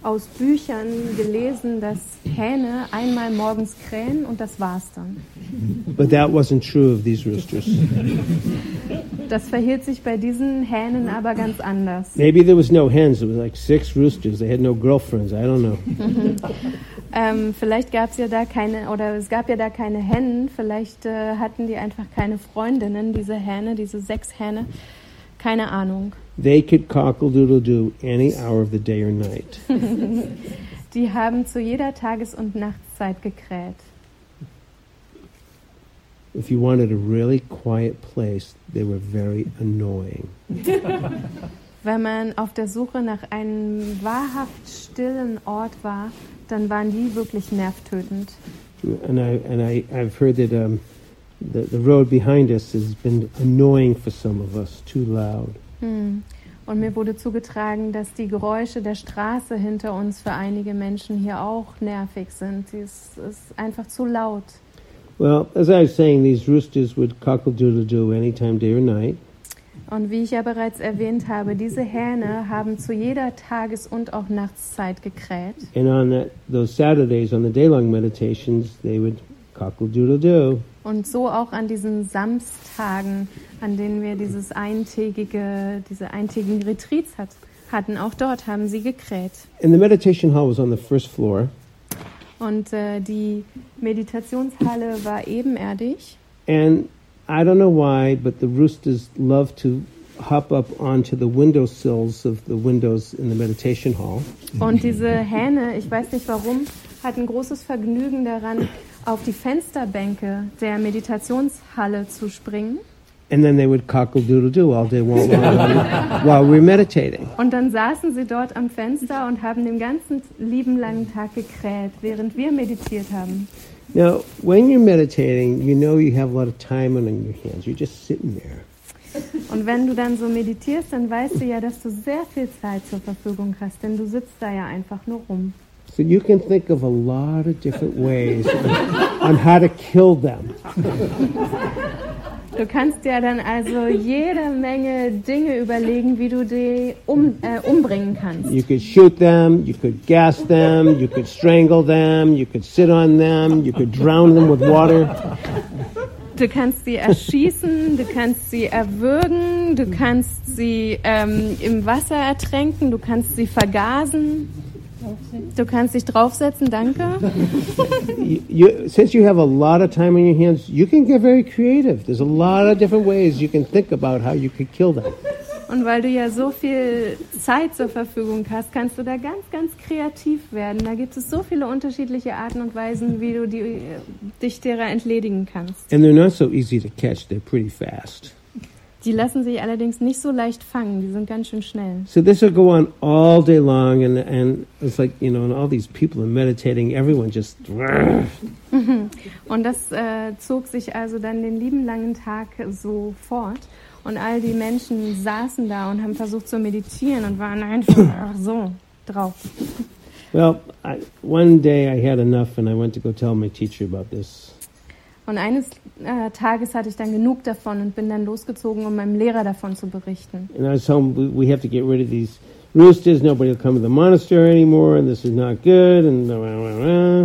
aus Büchern gelesen, dass Hähne einmal morgens krähen und das war's dann. But that wasn't true of these roosters. Das verhielt sich bei diesen Hähnen aber ganz anders. Maybe there was no hens. It was like six roosters. They had no girlfriends. I don't know. <laughs> Ähm, vielleicht gab es ja da keine, oder es gab ja da keine Hennen, vielleicht äh, hatten die einfach keine Freundinnen, diese Hähne, diese sechs Hähne. Keine Ahnung. They could cockle-doodle-doo any <laughs> hour of the day or night. <laughs> Die haben zu jeder Tages- und Nachtszeit gekräht. If you wanted a really quiet place, they were very annoying. <laughs> Wenn man auf der Suche nach einem wahrhaft stillen Ort war, dann waren die wirklich nervtötend. And I and I I've heard that um, the the road behind us has been annoying for some of us, too loud. Hm. Und mir wurde zugetragen, dass die Geräusche der Straße hinter uns für einige Menschen hier auch nervig sind. Sie ist, ist einfach zu laut. Well, as I was saying, these roosters would cockle-doodle-doo anytime, day or night. Und wie ich ja bereits erwähnt habe, diese Hähne haben zu jeder Tages- und auch Nachtszeit gekräht. And on that, those Saturdays, on the day-long meditations, they would cockle-doodle-doo. Und so auch an diesen Samstagen, an denen wir dieses eintägige, diese eintägigen Retreats hat, hatten, auch dort haben sie gekräht. And the meditation hall was on the first floor. Und äh, die Meditationshalle war ebenerdig. And I don't know why, but the roosters love to hop up onto the windowsills of the windows in the meditation hall. Und diese Hähne, ich weiß nicht warum, hatten großes Vergnügen daran, auf die Fensterbänke der Meditationshalle zu springen. And then they would all day long while we were meditating. Und dann saßen sie dort am Fenster und haben den ganzen lieben langen Tag gekräht, während wir meditiert haben. Now, when you're meditating, you know you have a lot of time on your hands. You're just sitting there. Und wenn du dann so meditierst, dann weißt du ja, dass du sehr viel Zeit zur Verfügung hast, denn du sitzt da ja einfach nur rum. So you can think of a lot of different ways on, how to kill them. Du kannst ja dann also jede Menge Dinge überlegen, wie du die um, äh, umbringen kannst. You could shoot them, you could gas them, you could strangle them, you could sit on them, you could drown them with water. Du kannst sie erschießen, du kannst sie erwürgen, du kannst sie ähm, im Wasser ertränken, du kannst sie vergasen. Du kannst dich draufsetzen, danke. You, <laughs> you, since you have a lot of time on your hands, you can get very creative. There's a lot of different ways you can think about how you could kill them. Und weil du ja so viel Zeit zur Verfügung hast, kannst du da ganz, ganz kreativ werden. Da gibt es so viele unterschiedliche Arten und Weisen, wie du die, dich derer entledigen kannst. And they're not so easy to catch. They're pretty fast. Die lassen sich allerdings nicht so leicht fangen. Die sind ganz schön schnell. So this will go on all day long, and and it's like you know, and all these people are meditating. Everyone just. <laughs> Und das äh, zog sich also dann den lieben langen Tag so fort. Und all die Menschen saßen da und haben versucht zu meditieren und waren einfach <coughs> so drauf. Well, I, one day I had enough, and I went to go tell my teacher about this. Und eines äh, Tages hatte ich dann genug davon und bin dann losgezogen, um meinem Lehrer davon zu berichten. And I was told we, have to get rid of these roosters. Nobody will come to the monastery anymore, and this is not good. And blah, blah, blah.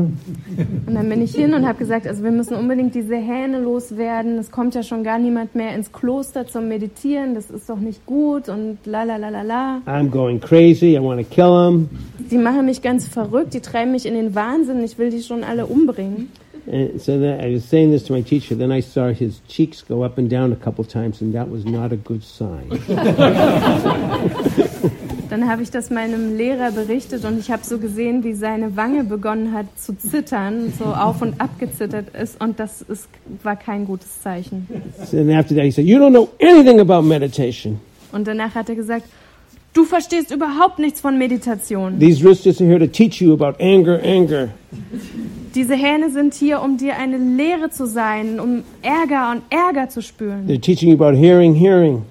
Und dann bin ich hin und habe gesagt, also wir müssen unbedingt diese Hähne loswerden. Es kommt ja schon gar niemand mehr ins Kloster zum Meditieren. Das ist doch nicht gut und la la la la la. I'm going crazy. I want to kill them. Die machen mich ganz verrückt. Die treiben mich in den Wahnsinn. Ich will die schon alle umbringen. And so then I was saying this to my teacher. Then I saw his cheeks go up and down a couple times, and that was not a good sign. <laughs> Dann habe ich das meinem Lehrer berichtet und ich habe so gesehen, wie seine Wange begonnen hat zu zittern, so auf und ab gezittert ist und das ist, war kein gutes Zeichen. So then after that, he said, "You don't know anything about meditation. Und danach hat er gesagt, du verstehst überhaupt nichts von Meditation. These roosters are here to teach you about anger, anger." Diese Hähne sind hier, um dir eine Lehre zu sein, um Ärger und Ärger zu spüren. They're teaching you about hearing, hearing.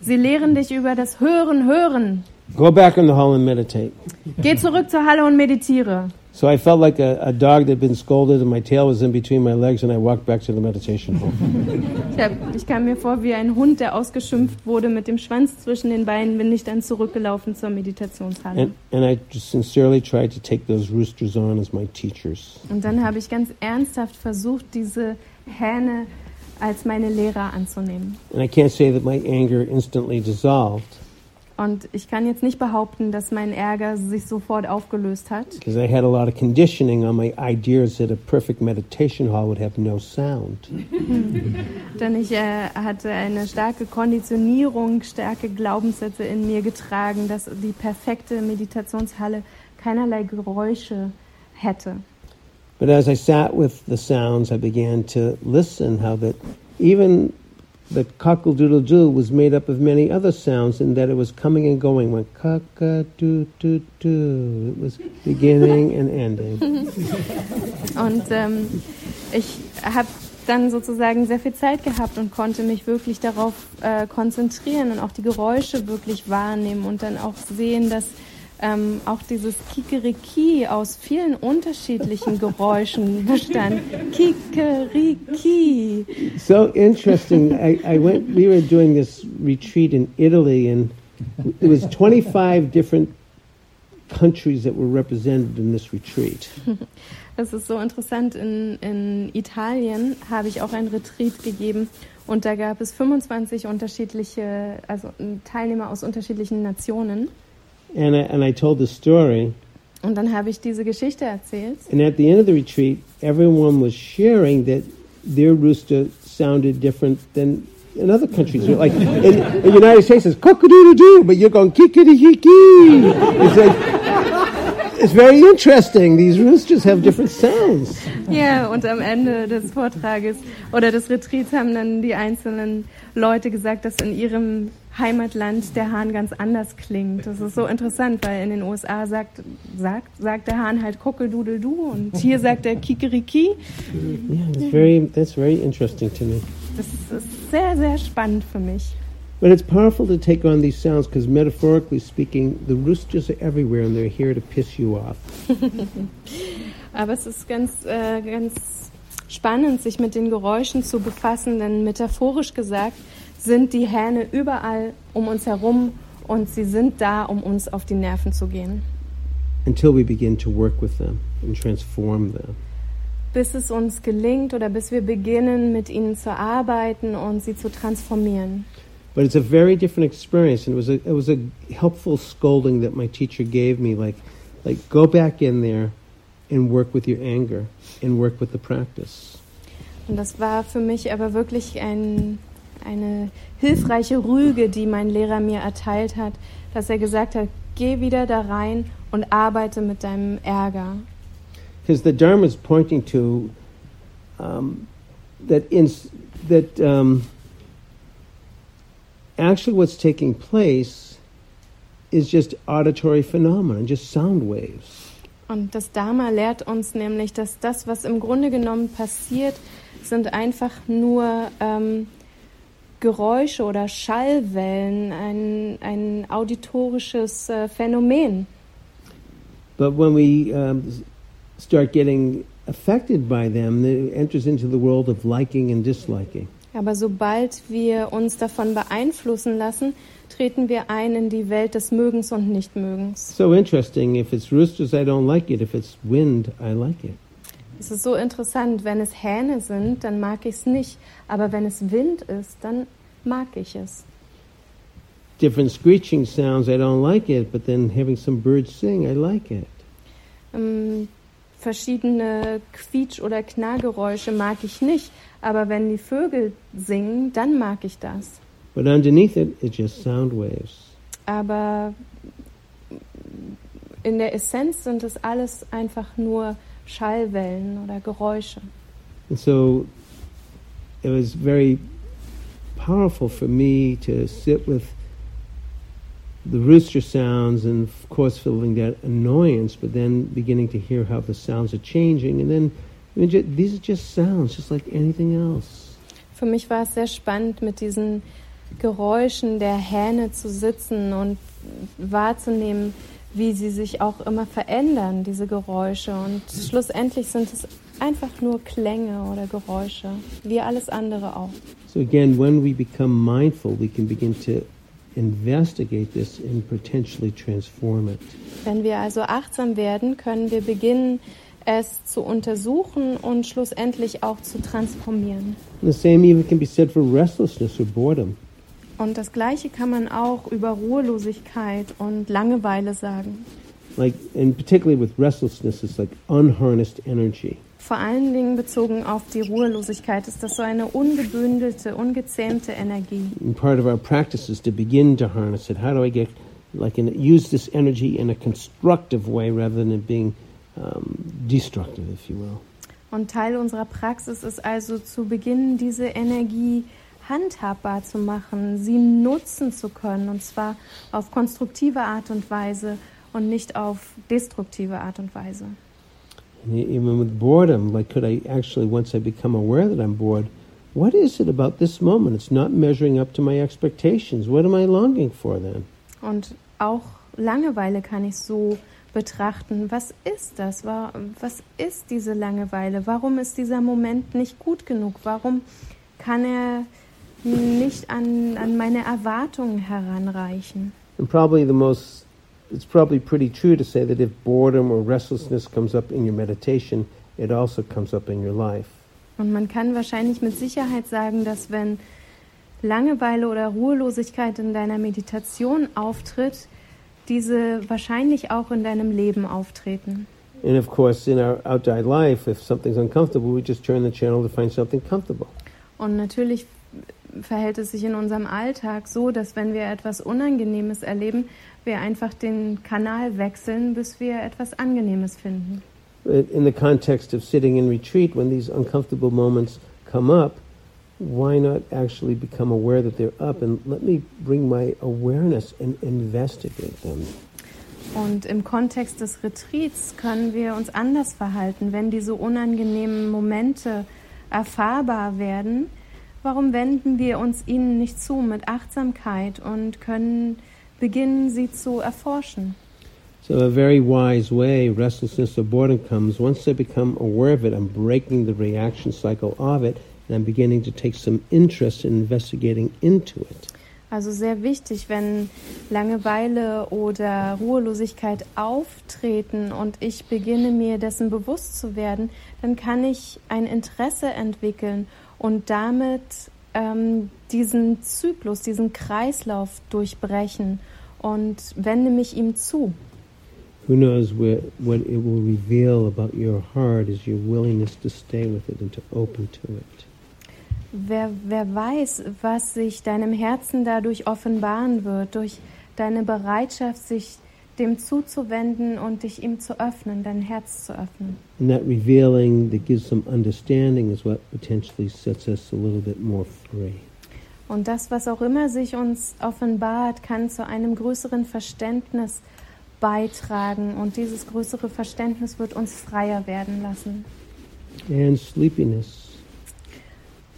Sie lehren dich über das Hören, Hören. Go back in the hall and meditate. Geh zurück zur Halle und meditiere. So I felt like a, a dog that had been scolded, and my tail was in between my legs, and I walked back to the meditation hab, ich kam mir vor wie ein Hund, der ausgeschimpft wurde mit dem Schwanz zwischen den Beinen, bin ich dann zurückgelaufen zur Meditationshalle. And, and I just sincerely tried to take those roosters on as my teachers. Und dann habe ich ganz ernsthaft versucht, diese Hähne als meine Lehrer anzunehmen. And I can't say that my anger instantly dissolved Und ich kann jetzt nicht behaupten, dass mein Ärger sich sofort aufgelöst hat, because I had a lot of conditioning on my ideas that a perfect meditation hall would have no sound. <laughs> denn ich äh, hatte eine starke Konditionierung, starke Glaubenssätze in mir getragen, dass die perfekte Meditationshalle keinerlei Geräusche hätte. But as I sat with the sounds, I began to listen how that even the cockle-doodle-doo was made up of many other sounds and that it was coming and going. When cock-a-doo-doo-doo. It was beginning and ending. <laughs> Und ähm, ich habe dann sozusagen sehr viel Zeit gehabt und konnte mich wirklich darauf äh, konzentrieren und auch die Geräusche wirklich wahrnehmen und dann auch sehen, dass ähm, auch dieses Kikeriki aus vielen unterschiedlichen <laughs> Geräuschen bestand. Kikeriki. So interesting. I, I went, we were doing this retreat in Italy and it was 25 different countries that were represented in this retreat. <laughs> Das ist so interessant. In, in Italien habe ich auch ein Retreat gegeben und da gab es 25 unterschiedliche, also Teilnehmer aus unterschiedlichen Nationen. And I, and I told the story. Und dann habe ich diese Geschichte erzählt. And at the end of the retreat, everyone was sharing that their rooster sounded different than in other countries. Like in, in the United States, it's cock-a-doodle-doo, but you're going kickity-hiki. It's like, it's very interesting. These roosters have different sounds. Ja, und am Ende des Vortrages oder des Retreats haben dann die einzelnen Leute gesagt, dass in ihrem Heimatland der Hahn ganz anders klingt. Das ist so interessant, weil in den USA sagt, sagt, sagt der Hahn halt Kockeldudel-du und hier sagt er Kikeriki. Yeah, it's very, that's very interesting to me. Das ist sehr, sehr spannend für mich. But it's powerful to take on these sounds because, metaphorically speaking, the roosters are everywhere and they're here to piss you off. <laughs> Aber es ist ganz, äh, ganz spannend, sich mit den Geräuschen zu befassen, denn metaphorisch gesagt sind die Hähne überall um uns herum und sie sind da, um uns auf die Nerven zu gehen. Until we begin to work with them and transform them. Bis es uns gelingt oder bis wir beginnen, mit ihnen zu arbeiten und sie zu transformieren. But it's a very different experience, and it was a it was a helpful scolding that my teacher gave me. Like, like go back in there and work with your anger and work with the practice. Und das war für mich aber wirklich ein, eine hilfreiche Rüge, die mein Lehrer mir erteilt hat, dass er gesagt hat, geh wieder da rein und arbeite mit deinem Ärger. Because the Dharma is pointing to um, that in that um, actually what's taking place is just auditory phenomena, just sound waves. Und das Dharma lehrt uns nämlich, dass das, was im Grunde genommen passiert, sind einfach nur ähm, Geräusche oder Schallwellen, ein, ein auditorisches äh, Phänomen. But when we um, start getting affected by them, it enters into the world of liking and disliking. Aber sobald wir uns davon beeinflussen lassen, treten wir ein in die Welt des Mögens und Nichtmögens. So interesting. If it's roosters, I don't like it. If it's wind, I like it. Es ist so interessant, wenn es Hähne sind, dann mag ich es nicht, aber wenn es Wind ist, dann mag ich es. Different screeching sounds, I don't like it. But then having some birds sing, I like it. Ähm, verschiedene Quietsch- oder Knarrgeräusche mag ich nicht, aber wenn die Vögel singen, dann mag ich das. But underneath it, it's just sound waves. Aber in der Essenz sind es alles einfach nur Schallwellen oder Geräusche. And so it was very powerful for me to sit with the rooster sounds and, of course, feeling that annoyance, but then beginning to hear how the sounds are changing. And then I mean, these are just sounds, just like anything else. Für mich war es sehr spannend, mit diesen Geräuschen der Hähne zu sitzen und wahrzunehmen, wie sie sich auch immer verändern, diese Geräusche. Und schlussendlich sind es einfach nur Klänge oder Geräusche, wie alles andere auch. So, again, when we become mindful, we can begin to investigate this and potentially transform it. Wenn wir also achtsam werden, können wir beginnen, es zu untersuchen und schlussendlich auch zu transformieren. The same even can be said for restlessness or boredom. Und das Gleiche kann man auch über Ruhelosigkeit und Langeweile sagen. Like, and particularly with restlessness, it's like unharnessed energy. Vor allen Dingen bezogen auf die Ruhelosigkeit ist das so eine ungebündelte, ungezähmte Energie. And part of our practice is to begin to harness it. How do I get, like, in, use this energy in a constructive way rather than it being um, destructive, if you will. Und Teil unserer Praxis ist also zu beginnen, diese Energie handhabbar zu machen, sie nutzen zu können, und zwar auf konstruktive Art und Weise und nicht auf destruktive Art und Weise. And e- even with boredom, like, could I actually, once I become aware that I'm bored, what is it about this moment? It's not measuring up to my expectations. What am I longing for then? Und auch Langeweile kann ich so betrachten. Was ist das? Wa- Was ist diese Langeweile? Warum ist dieser Moment nicht gut genug? Warum kann er nicht an, an meine Erwartungen heranreichen? And probably the most, it's probably pretty true to say that if boredom or restlessness comes up in your meditation, it also comes up in your life. Und man kann wahrscheinlich mit Sicherheit sagen, dass wenn Langeweile oder Ruhelosigkeit in deiner Meditation auftritt, diese wahrscheinlich auch in deinem Leben auftreten. And of course, in our outside life, if something's uncomfortable, we just turn the channel to find something comfortable. Und natürlich verhält es sich in unserem Alltag so, dass wenn wir etwas Unangenehmes erleben, wir einfach den Kanal wechseln, bis wir etwas Angenehmes finden. In the context of sitting in retreat, when these uncomfortable moments come up, why not actually become aware that they're up and let me bring my awareness and investigate them? Und im Kontext des Retreats können wir uns anders verhalten, wenn diese unangenehmen Momente erfahrbar werden. Warum wenden wir uns ihnen nicht zu mit Achtsamkeit und können beginnen, sie zu erforschen? So a very wise way, restlessness or boredom comes once I become aware of it. I'm breaking the reaction cycle of it, and I'm beginning to take some interest in investigating into it. Also sehr wichtig, wenn Langeweile oder Ruhelosigkeit auftreten und ich beginne mir dessen bewusst zu werden, dann kann ich ein Interesse entwickeln und damit ähm, diesen Zyklus, diesen Kreislauf durchbrechen und wende mich ihm zu. Who knows what, what it will reveal about your heart is your willingness to stay with it and to open to it. Wer, wer weiß, was sich deinem Herzen dadurch offenbaren wird, durch deine Bereitschaft, sich dem zuzuwenden und dich ihm zu öffnen, dein Herz zu öffnen. And that revealing that gives some understanding is what potentially sets us a little bit more free. Und das, was auch immer sich uns offenbart, kann zu einem größeren Verständnis beitragen. Und dieses größere Verständnis wird uns freier werden lassen. And sleepiness.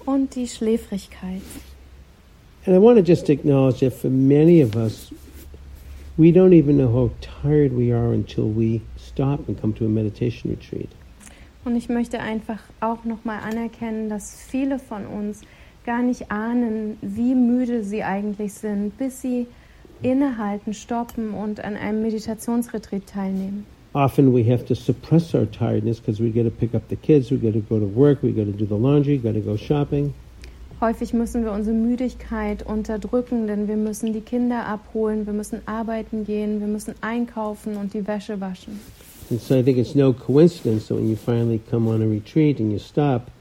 Und die Schläfrigkeit. And I want to just acknowledge that for many of us, we don't even know how tired we are until we stop and come to a meditation retreat. Und ich möchte einfach auch nochmal anerkennen, dass viele von uns gar nicht ahnen, wie müde sie eigentlich sind, bis sie innehalten, stoppen und an einem Meditationsretreat teilnehmen. Often we have to suppress our tiredness because we got to pick up the kids, we got to go to work, we got to do the laundry, got to go shopping. Häufig müssen wir unsere Müdigkeit unterdrücken, denn wir müssen die Kinder abholen, wir müssen arbeiten gehen, wir müssen einkaufen und die Wäsche waschen. And so I think it's no coincidence that when you finally come on a retreat and you stop,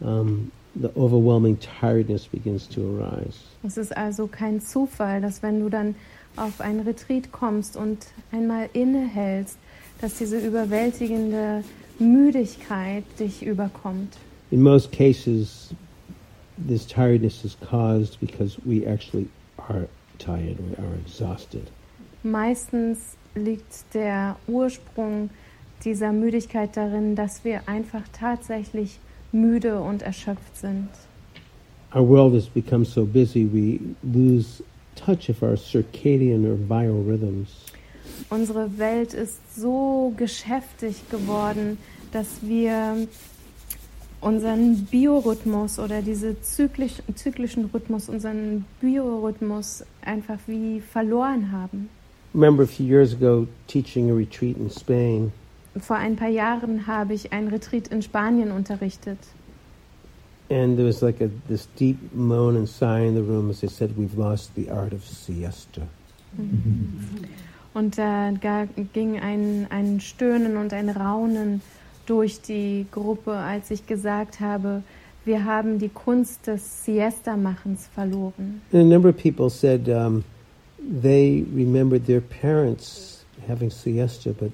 um, the overwhelming tiredness begins to arise. Es ist also kein Zufall, dass wenn du dann auf ein Retreat kommst und einmal innehältst, dass diese überwältigende Müdigkeit dich überkommt. In most cases, this tiredness is caused because we actually are tired, we are exhausted. Meistens liegt der Ursprung dieser Müdigkeit darin, dass wir einfach tatsächlich müde und erschöpft sind. Our world has become so busy, we lose touch of our circadian or biorhythms. Unsere Welt ist so geschäftig geworden, dass wir unseren Biorhythmus oder diese zyklisch, zyklischen Rhythmus, unseren Biorhythmus einfach wie verloren haben. remember a few years ago teaching a retreat in Spain, Vor ein paar Jahren habe ich ein Retreat in Spanien unterrichtet. and there was like a this deep moan and sigh in the room as they said, "We've lost the art of siesta." Und da ging ein, ein Stöhnen und ein Raunen durch die Gruppe, als ich gesagt habe, wir haben die Kunst des Siesta-Machens verloren. And a number of people said um, they remembered their parents having siesta, but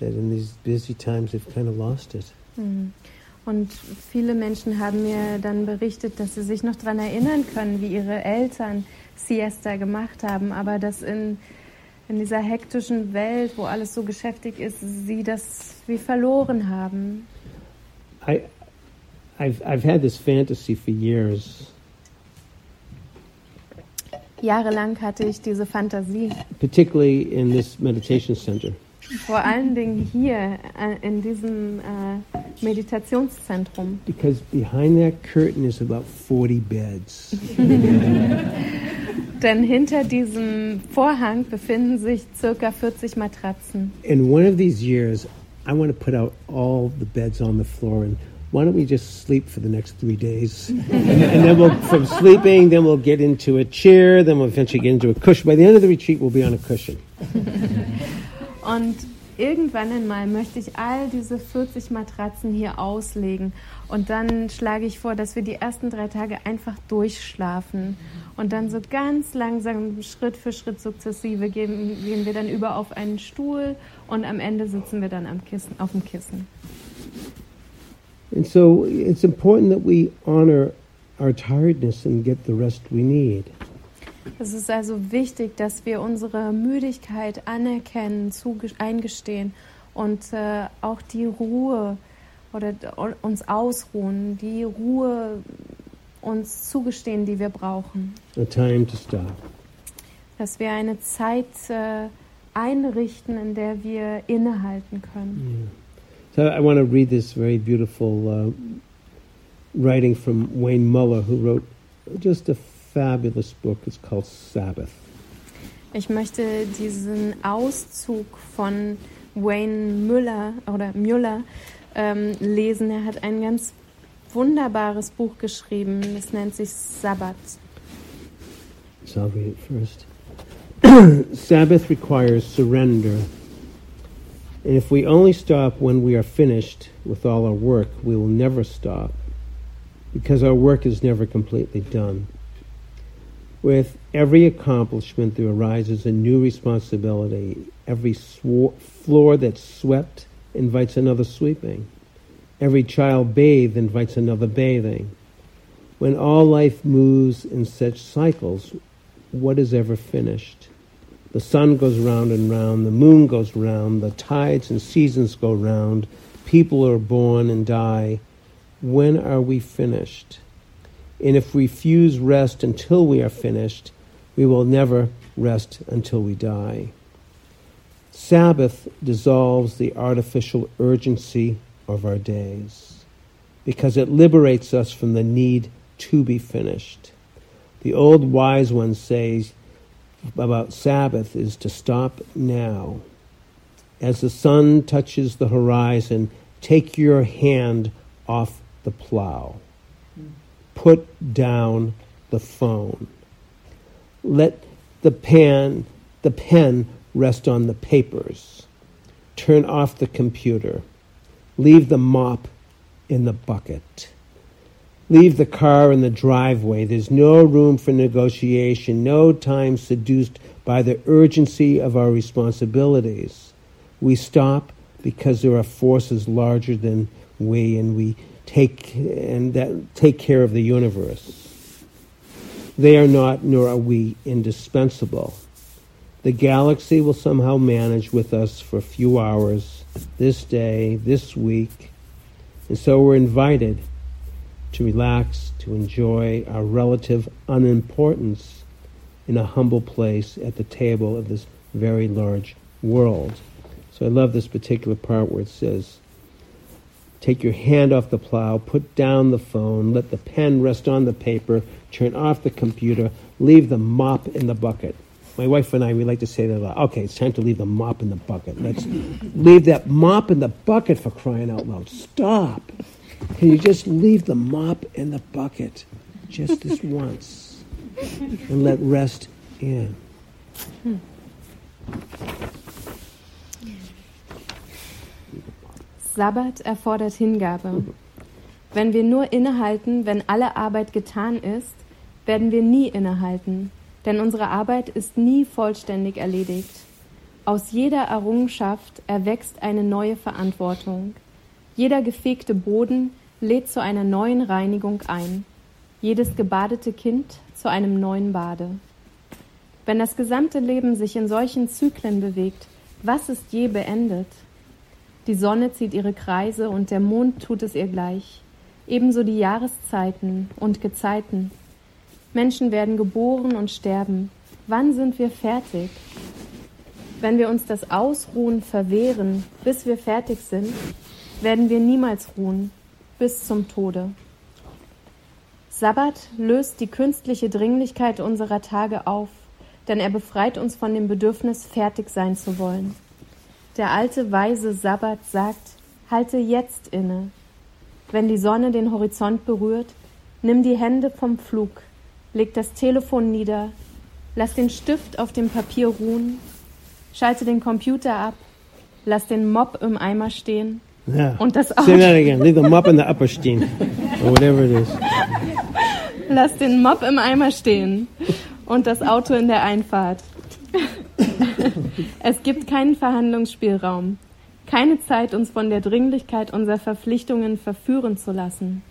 that in these busy times they've kind of lost it. Hm. Und viele Menschen haben mir dann berichtet, dass sie sich noch daran erinnern können, wie ihre Eltern Siesta gemacht haben, aber dass in, in dieser hektischen Welt, wo alles so geschäftig ist, sie das wie verloren haben. I, I've I've had this fantasy for years, Jahrelang hatte ich diese Fantasie, particularly in this meditation center. vor allen Dingen hier äh, in diesem äh, Meditationszentrum. Because behind that curtain is about 40 beds. <laughs> Denn hinter diesem Vorhang befinden sich circa 40 Matratzen. In one of these years, I want to put out all the beds on the floor and why don't we just sleep for the next three days? and, and then we'll, from sleeping, then we'll get into a chair, then we'll eventually get into a cushion. By the end of the retreat, we'll be on a cushion. Und irgendwann einmal möchte ich all diese 40 Matratzen hier auslegen. Und dann schlage ich vor, dass wir die ersten drei Tage einfach durchschlafen. Und dann so ganz langsam, Schritt für Schritt sukzessive gehen, gehen wir dann über auf einen Stuhl und am Ende sitzen wir dann am Kissen, auf dem Kissen. And so it's important that we honor our tiredness and get the rest we need. Es ist also wichtig, dass wir unsere Müdigkeit anerkennen, eingestehen und äh, auch die Ruhe oder uns ausruhen, die Ruhe uns zugestehen, die wir brauchen. A time to stop. Dass wir eine Zeit äh, einrichten, in der wir innehalten können. Yeah. So I want to read this very beautiful uh, writing from Wayne Muller, who wrote just a fabulous book. It's called Sabbath. Ich möchte diesen Auszug von Wayne Müller oder Müller ähm, lesen. Er hat ein ganz wunderbares Buch geschrieben. Es nennt sich Sabbath. So I'll read it first. <clears throat> Sabbath requires surrender. And if we only stop when we are finished with all our work, we will never stop because our work is never completely done. With every accomplishment, there arises a new responsibility. Every floor that's swept invites another sweeping. Every child bathed invites another bathing. When all life moves in such cycles, what is ever finished? The sun goes round and round, the moon goes round, the tides and seasons go round, people are born and die. When are we finished? And if we refuse rest until we are finished, we will never rest until we die. Sabbath dissolves the artificial urgency of our days because it liberates us from the need to be finished. The old wise one says about Sabbath is to stop now. As the sun touches the horizon, take your hand off the plow. Put down the phone. Let the pen, the pen rest on the papers. Turn off the computer. Leave the mop in the bucket. Leave the car in the driveway. There's no room for negotiation, no time seduced by the urgency of our responsibilities. We stop because there are forces larger than we and we take and that take care of the universe. They are not nor are we indispensable. The galaxy will somehow manage with us for a few hours this day, this week. And so we're invited to relax, to enjoy our relative unimportance in a humble place at the table of this very large world. So I love this particular part where it says, Take your hand off the plow, put down the phone, let the pen rest on the paper, turn off the computer, leave the mop in the bucket. My wife and I, we like to say that a lot. Okay, it's time to leave the mop in the bucket. Let's leave that mop in the bucket for crying out loud. Stop. Can you just leave the mop in the bucket just this <laughs> once and let rest in? Sabbat erfordert Hingabe. Wenn wir nur innehalten, wenn alle Arbeit getan ist, werden wir nie innehalten denn unsere Arbeit ist nie vollständig erledigt. Aus jeder Errungenschaft erwächst eine neue Verantwortung. Jeder gefegte Boden lädt zu einer neuen Reinigung ein. Jedes gebadete Kind zu einem neuen Bade. Wenn das gesamte Leben sich in solchen Zyklen bewegt, was ist je beendet? Die Sonne zieht ihre Kreise und der Mond tut es ihr gleich. Ebenso die Jahreszeiten und Gezeiten. Menschen werden geboren und sterben. Wann sind wir fertig? Wenn wir uns das Ausruhen verwehren, bis wir fertig sind, werden wir niemals ruhen, bis zum Tode. Sabbat löst die künstliche Dringlichkeit unserer Tage auf, denn er befreit uns von dem Bedürfnis, fertig sein zu wollen. Der alte weise Sabbat sagt, halte jetzt inne. Wenn die Sonne den Horizont berührt, nimm die Hände vom Flug, Leg das Telefon nieder, lass den Stift auf dem Papier ruhen, schalte den Computer ab, Lass den Mob im Eimer stehen. Yeah. Und das Say Auto, that again. Leave the mop in the upper steam, or whatever it is. lass den Mob im Eimer stehen. Und das Auto in der Einfahrt. <laughs> es gibt keinen Verhandlungsspielraum. Keine Zeit, uns von der Dringlichkeit unserer Verpflichtungen verführen zu lassen.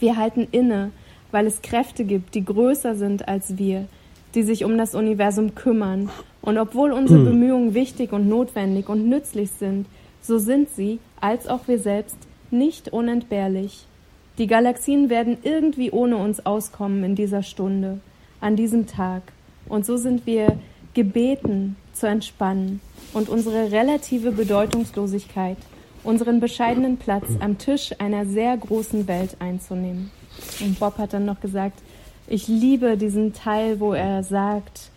Wir halten inne, weil es Kräfte gibt, die größer sind als wir, die sich um das Universum kümmern. Und obwohl unsere Bemühungen wichtig und notwendig und nützlich sind, so sind sie, als auch wir selbst, nicht unentbehrlich. Die Galaxien werden irgendwie ohne uns auskommen in dieser Stunde, an diesem Tag. Und so sind wir gebeten zu entspannen und unsere relative Bedeutungslosigkeit, unseren bescheidenen Platz am Tisch einer sehr großen Welt einzunehmen. Und Bob hat dann noch gesagt, ich liebe diesen Teil, wo er sagt,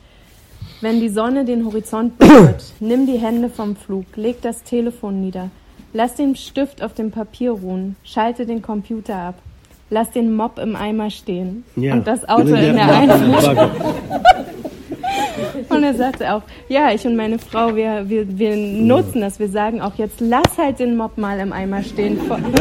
wenn die Sonne den Horizont berührt, nimm die Hände vom Flug, leg das Telefon nieder, lass den Stift auf dem Papier ruhen, schalte den Computer ab, lass den Mob im Eimer stehen Yeah. und das Auto in der Einfahrt. <laughs> <laughs> Und er sagte auch, ja, ich und meine Frau, wir, wir, wir nutzen das. Wir sagen auch jetzt, lass halt den Mob mal im Eimer stehen.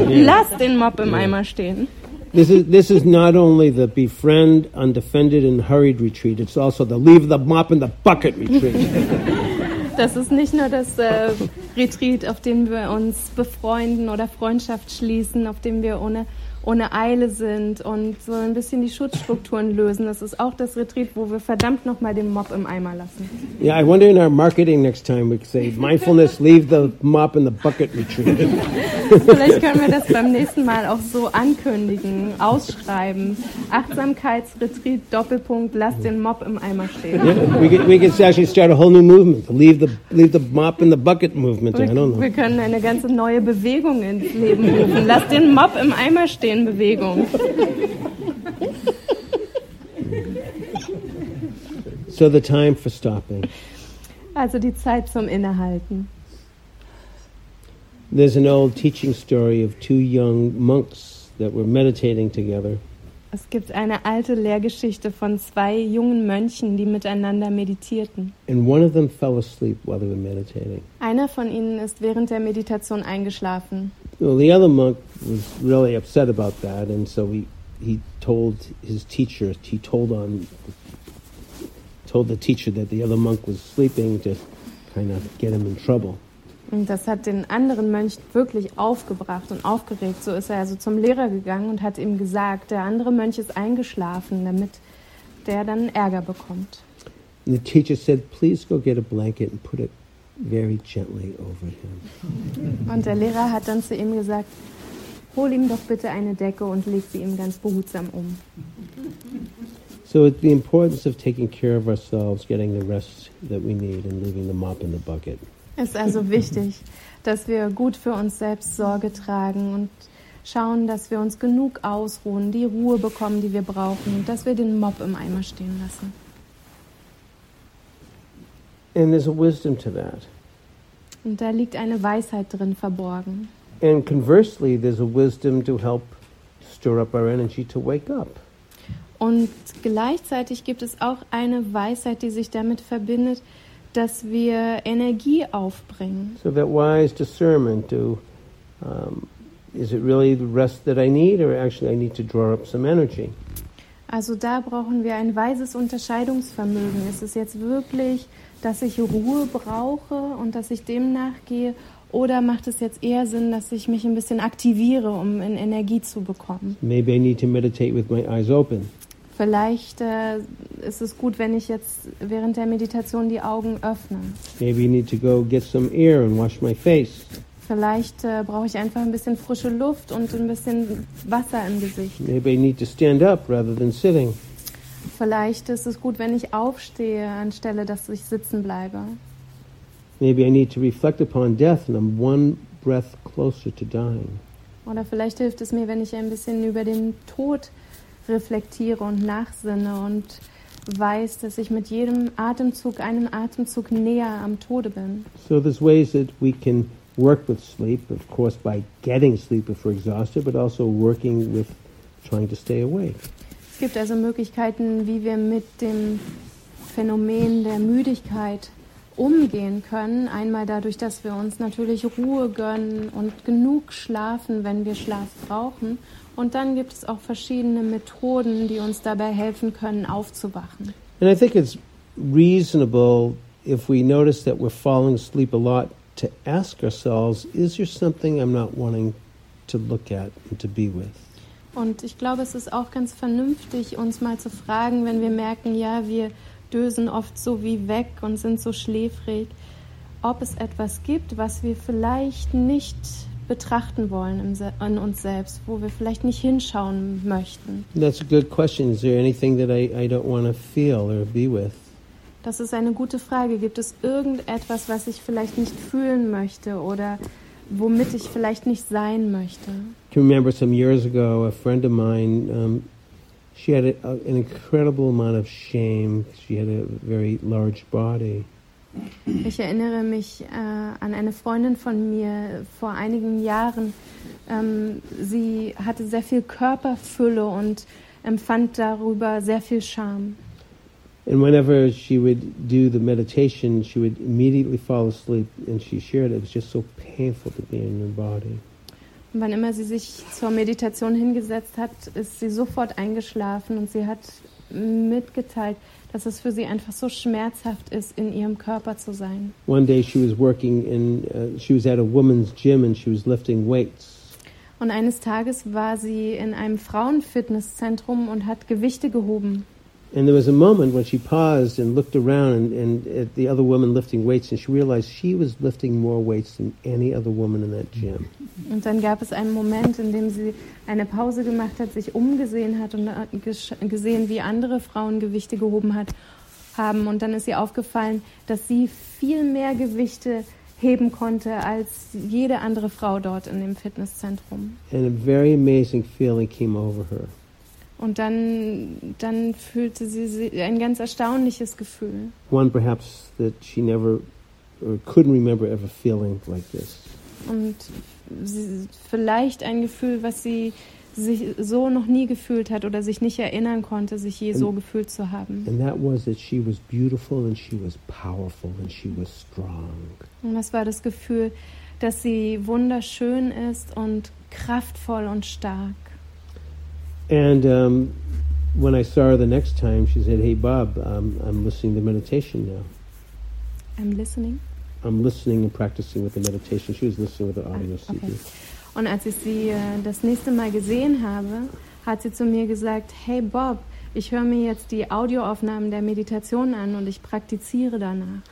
Lass den Mob im Eimer stehen. This is this is not only the befriend, undefended, and hurried retreat. It's also the leave the mop in the bucket retreat. <laughs> Das ist nicht nur das äh, Retreat, auf dem wir uns befreunden oder Freundschaft schließen, auf dem wir ohne, ohne Eile sind und so ein bisschen die Schutzstrukturen lösen. Das ist auch das Retreat, wo wir verdammt nochmal den Mob im Eimer lassen. yeah, I wonder in our marketing next time we could say mindfulness, leave the mop in the bucket retreat. <laughs> Vielleicht können wir das beim nächsten Mal auch so ankündigen, ausschreiben. Achtsamkeitsretreat, Doppelpunkt, lass den Mob im Eimer stehen. Yeah, we could we could actually start a whole new movement. Leave the leave the mop in the bucket movement. I don't Wir, know. wir können eine ganze neue Bewegung ins Leben rufen. Lass den Mob im Eimer stehen, Bewegung. So the time for stopping. Also die Zeit zum Innehalten. There's an old teaching story of two young monks that were meditating together. Es gibt eine alte Lehrgeschichte von zwei jungen Mönchen, die miteinander meditierten. And one of them fell asleep while they were meditating. Einer von ihnen ist während der Meditation eingeschlafen. Well, the other monk was really upset about that, and so he he told his teacher. He told on told the teacher that the other monk was sleeping to kind of get him in trouble. Und das hat den anderen Mönch wirklich aufgebracht und aufgeregt. So ist er also zum Lehrer gegangen und hat ihm gesagt, der andere Mönch ist eingeschlafen, damit der dann Ärger bekommt. And the teacher said, "Please go get a blanket and put it very gently over him." Und der Lehrer hat dann zu ihm gesagt, hol ihm doch bitte eine Decke und leg sie ihm ganz behutsam um. So it's the importance of taking care of ourselves, getting the rest that we need, and leaving the mop in the bucket. Es ist also wichtig, dass wir gut für uns selbst Sorge tragen und schauen, dass wir uns genug ausruhen, die Ruhe bekommen, die wir brauchen und dass wir den Mob im Eimer stehen lassen. And there's a wisdom to that. Und da liegt eine Weisheit drin verborgen. And conversely, there's a wisdom to help stir up our energy to wake up. Und gleichzeitig gibt es auch eine Weisheit, die sich damit verbindet, dass wir Energie aufbringen. So that wise discernment to um, is it really the rest that I need, or actually I need to draw up some energy? Also da brauchen wir ein weises Unterscheidungsvermögen. Ist es jetzt wirklich, dass ich Ruhe brauche und dass ich dem nachgehe? Oder macht es jetzt eher Sinn, dass ich mich ein bisschen aktiviere, um in Energie zu bekommen? Maybe I need to meditate with my eyes open. Vielleicht äh, ist es gut, wenn ich jetzt während der Meditation die Augen öffne. Maybe I need to go get some air and wash my face. Vielleicht äh, brauche ich einfach ein bisschen frische Luft und ein bisschen Wasser im Gesicht. Maybe I need to stand up rather than sitting. Vielleicht ist es gut, wenn ich aufstehe, anstelle dass ich sitzen bleibe. Maybe I need to reflect upon death and I'm one breath closer to dying. Oder vielleicht hilft es mir, wenn ich ein bisschen über den Tod reflektiere und nachsinne und weiß, dass ich mit jedem Atemzug, einen Atemzug näher am Tode bin. So there's ways that we can work with sleep, of course, by getting sleep if we're exhausted, but also working with trying to stay awake. Es gibt also Möglichkeiten, wie wir mit dem Phänomen der Müdigkeit umgehen können. Einmal dadurch, dass wir uns natürlich Ruhe gönnen und genug schlafen, wenn wir Schlaf brauchen. Und dann gibt es auch verschiedene Methoden, die uns dabei helfen können, aufzuwachen. And I think it's reasonable if we notice that we're falling asleep a lot to ask ourselves, is there something I'm not wanting to look at and to be with? Und ich glaube, es ist auch ganz vernünftig, uns mal zu fragen, wenn wir merken, ja, wir dösen oft so wie weg und sind so schläfrig, ob es etwas gibt, was wir vielleicht nicht betrachten wollen in uns selbst, wo wir vielleicht nicht hinschauen möchten. That's a good question. Is there anything that I, I don't want to feel or be with? Das ist eine gute Frage. Gibt es irgendetwas, was ich vielleicht nicht fühlen möchte oder womit ich vielleicht nicht sein möchte? I remember some years ago, a friend of mine, um, she had a, an incredible amount of shame. She had a very large body. Ich erinnere mich äh, an eine Freundin von mir vor einigen Jahren. Ähm, sie hatte sehr viel Körperfülle und empfand darüber sehr viel Scham. And whenever she would do the meditation, she would immediately fall asleep. And she shared it was just so painful to be in her body. Und wann immer sie sich zur Meditation hingesetzt hat, ist sie sofort eingeschlafen und sie hat mitgeteilt, dass es für sie einfach so schmerzhaft ist, in ihrem Körper zu sein. One day she was working in, uh, she was at a woman's gym and she was lifting weights. Und eines Tages war sie in einem Frauenfitnesszentrum und hat Gewichte gehoben. And there was a moment when she paused and looked around and, and at the other woman lifting weights, and she realized she was lifting more weights than any other woman in that gym. Und dann gab es einen Moment, in dem sie eine Pause gemacht hat, sich umgesehen hat und äh, gesehen, wie andere Frauen Gewichte gehoben hat, haben. Und dann ist ihr aufgefallen, dass sie viel mehr Gewichte heben konnte als jede andere Frau dort in dem Fitnesszentrum. And a very amazing feeling came over her. Und dann, dann fühlte sie ein ganz erstaunliches Gefühl. One perhaps that she never or couldn't remember ever feeling like this. Und sie, vielleicht ein Gefühl, was sie sich so noch nie gefühlt hat oder sich nicht erinnern konnte, sich je and, so gefühlt zu haben. And that was that she was beautiful and she was powerful and she was strong. Und das war das Gefühl, dass sie wunderschön ist und kraftvoll und stark. And um, when I saw her the next time, she said, "Hey, Bob, um, I'm listening to meditation now." I'm listening. I'm listening and practicing with the meditation. She was listening with the audio ah, okay. CD. Und als ich sie äh, das nächste Mal gesehen habe, hat sie zu mir gesagt: Hey, Bob, ich höre mir jetzt die Audioaufnahmen der Meditation an und ich praktiziere danach.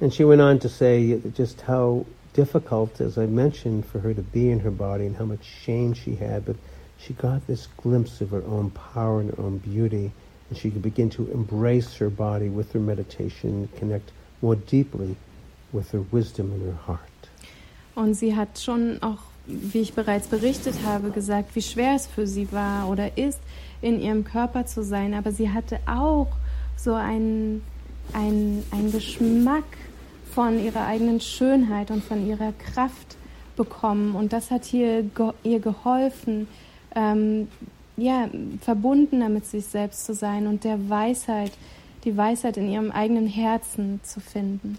And she went on to say just how difficult, as I mentioned, for her to be in her body and how much shame she had, but she got this glimpse of her own power and her own beauty, and she could begin to embrace her body with her meditation, connect more deeply with her wisdom in her heart. Und sie hat schon auch, wie ich bereits berichtet habe, gesagt, wie schwer es für sie war oder ist, in ihrem Körper zu sein. Aber sie hatte auch so einen, einen, Geschmack von ihrer eigenen Schönheit und von ihrer Kraft bekommen. Und das hat hier, ihr geholfen, ähm, ja, verbundener mit sich selbst zu sein und der Weisheit, die Weisheit in ihrem eigenen Herzen zu finden.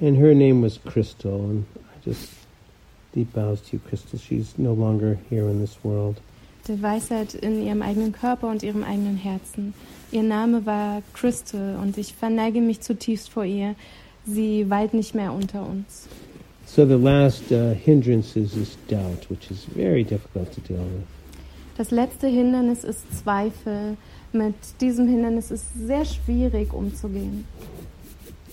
And her name was Crystal, and I just deep bows to you, Crystal. She's no longer here in this world. Die Weisheit in ihrem eigenen Körper und ihrem eigenen Herzen. Ihr Name war Crystal und ich verneige mich zutiefst vor ihr. Sie weilt nicht mehr unter uns. So the last uh, hindrance is doubt, which is very difficult to deal with. Das letzte Hindernis ist Zweifel. Mit diesem Hindernis ist sehr schwierig umzugehen.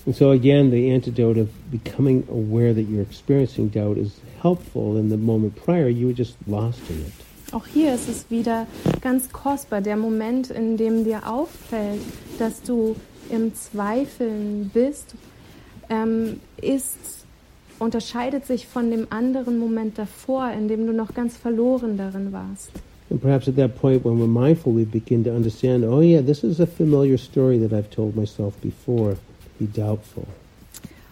And so again, the antidote of becoming aware that you're experiencing doubt is helpful. In the moment prior, you were just lost in it. Auch hier ist es wieder ganz kostbar, der Moment, in dem dir auffällt, dass du im Zweifeln bist, ähm, ist, unterscheidet sich von dem anderen Moment davor, in dem du noch ganz verloren darin warst. And perhaps at that point, when we're mindful, we begin to understand oh, yeah, this is a familiar story that I've told myself before. Be doubtful.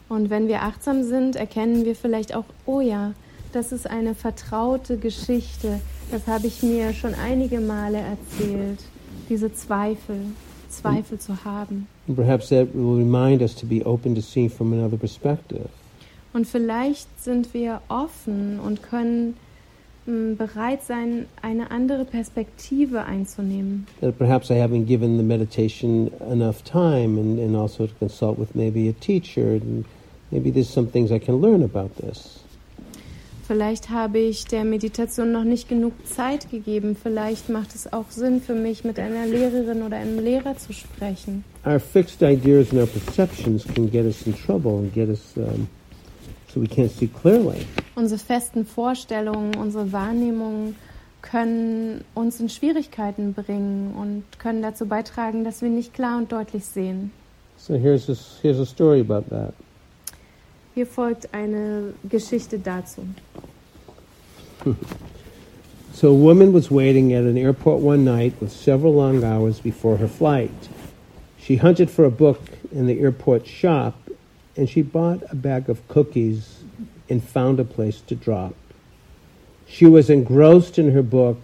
Und wenn wir achtsam sind, erkennen wir vielleicht auch, oh ja, das ist eine vertraute Geschichte. Das habe ich mir schon einige Male erzählt. Diese Zweifel. Zweifel zu haben. And perhaps that will remind us to be open to seeing from another perspective. Und vielleicht sind wir offen und können bereit sein, eine andere Perspektive einzunehmen. That perhaps I haven't given the meditation enough time and, and also to consult with maybe a teacher and maybe there's some things I can learn about this. Vielleicht habe ich der Meditation noch nicht genug Zeit gegeben. Vielleicht macht es auch Sinn für mich, mit einer Lehrerin oder einem Lehrer zu sprechen. Our fixed ideas and our perceptions can get us in trouble and get us um, so we can't see clearly. Unsere festen Vorstellungen, unsere Wahrnehmungen können uns in Schwierigkeiten bringen und können dazu beitragen, dass wir nicht klar und deutlich sehen. So here's a, here's a story about that. Hier folgt eine Geschichte dazu. <laughs> So a woman was waiting at an airport one night with several long hours before her flight. She hunted for a book in the airport shop and she bought a bag of cookies and found a place to drop. She was engrossed in her book,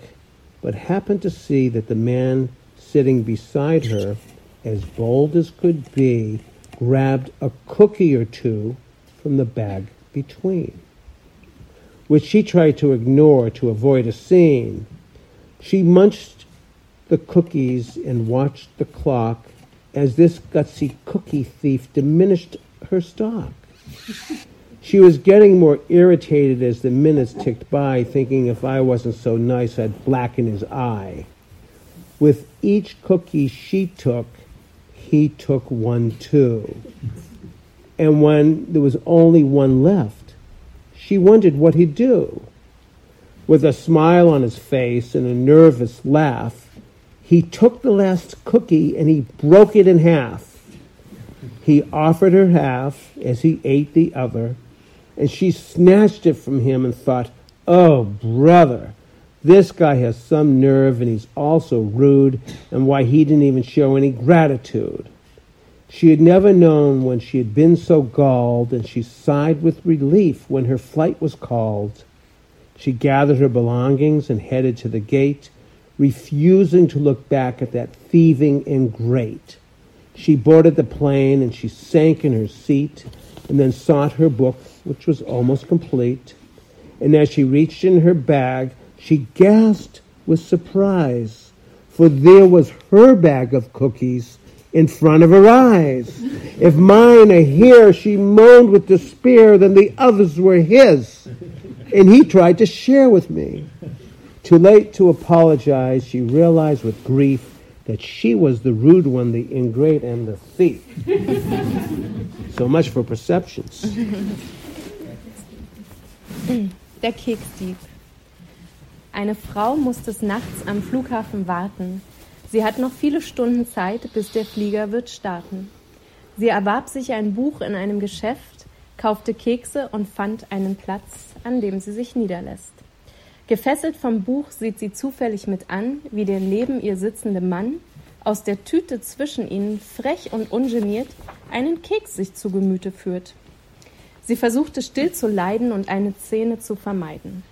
but happened to see that the man sitting beside her, as bold as could be, grabbed a cookie or two from the bag between, which she tried to ignore to avoid a scene. She munched the cookies and watched the clock as this gutsy cookie thief diminished her stock. She was getting more irritated as the minutes ticked by, thinking if I wasn't so nice, I'd blacken his eye. With each cookie she took, he took one too. And when there was only one left, she wondered what he'd do. With a smile on his face and a nervous laugh, he took the last cookie and he broke it in half. He offered her half as he ate the other, and she snatched it from him and thought, Oh, brother, this guy has some nerve and he's also rude, and why he didn't even show any gratitude. She had never known when she had been so galled, and she sighed with relief when her flight was called. She gathered her belongings and headed to the gate, refusing to look back at that thieving ingrate. She boarded the plane and she sank in her seat and then sought her book, which was almost complete. And as she reached in her bag, she gasped with surprise, for there was her bag of cookies in front of her eyes. If mine are here, she moaned with despair, then the others were his. And he tried to share with me. Too late to apologize, she realized with grief that she was the rude one, the ingrate, and the thief. <laughs> so much for perceptions. Der Keksdieb. Eine Frau muss des Nachts am Flughafen warten. Sie hat noch viele Stunden Zeit, bis der Flieger wird starten. Sie erwarb sich ein Buch in einem Geschäft, kaufte Kekse und fand einen Platz, an dem sie sich niederlässt. Gefesselt vom Buch sieht sie zufällig mit an, wie der neben ihr sitzende Mann aus der Tüte zwischen ihnen frech und ungeniert einen Keks sich zu Gemüte führt. Sie versuchte still zu leiden und eine Szene zu vermeiden.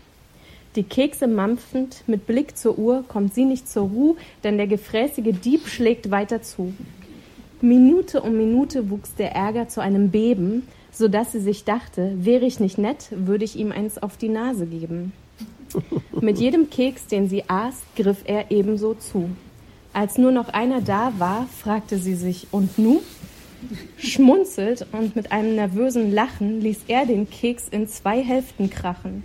Die Kekse mampfend, mit Blick zur Uhr, kommt sie nicht zur Ruhe, denn der gefräßige Dieb schlägt weiter zu. Minute um Minute wuchs der Ärger zu einem Beben, so dass sie sich dachte, wäre ich nicht nett, würde ich ihm eins auf die Nase geben. <laughs> Mit jedem Keks, den sie aß, griff er ebenso zu. Als nur noch einer da war, fragte sie sich, und nu? Schmunzelt und mit einem nervösen Lachen ließ er den Keks in zwei Hälften krachen,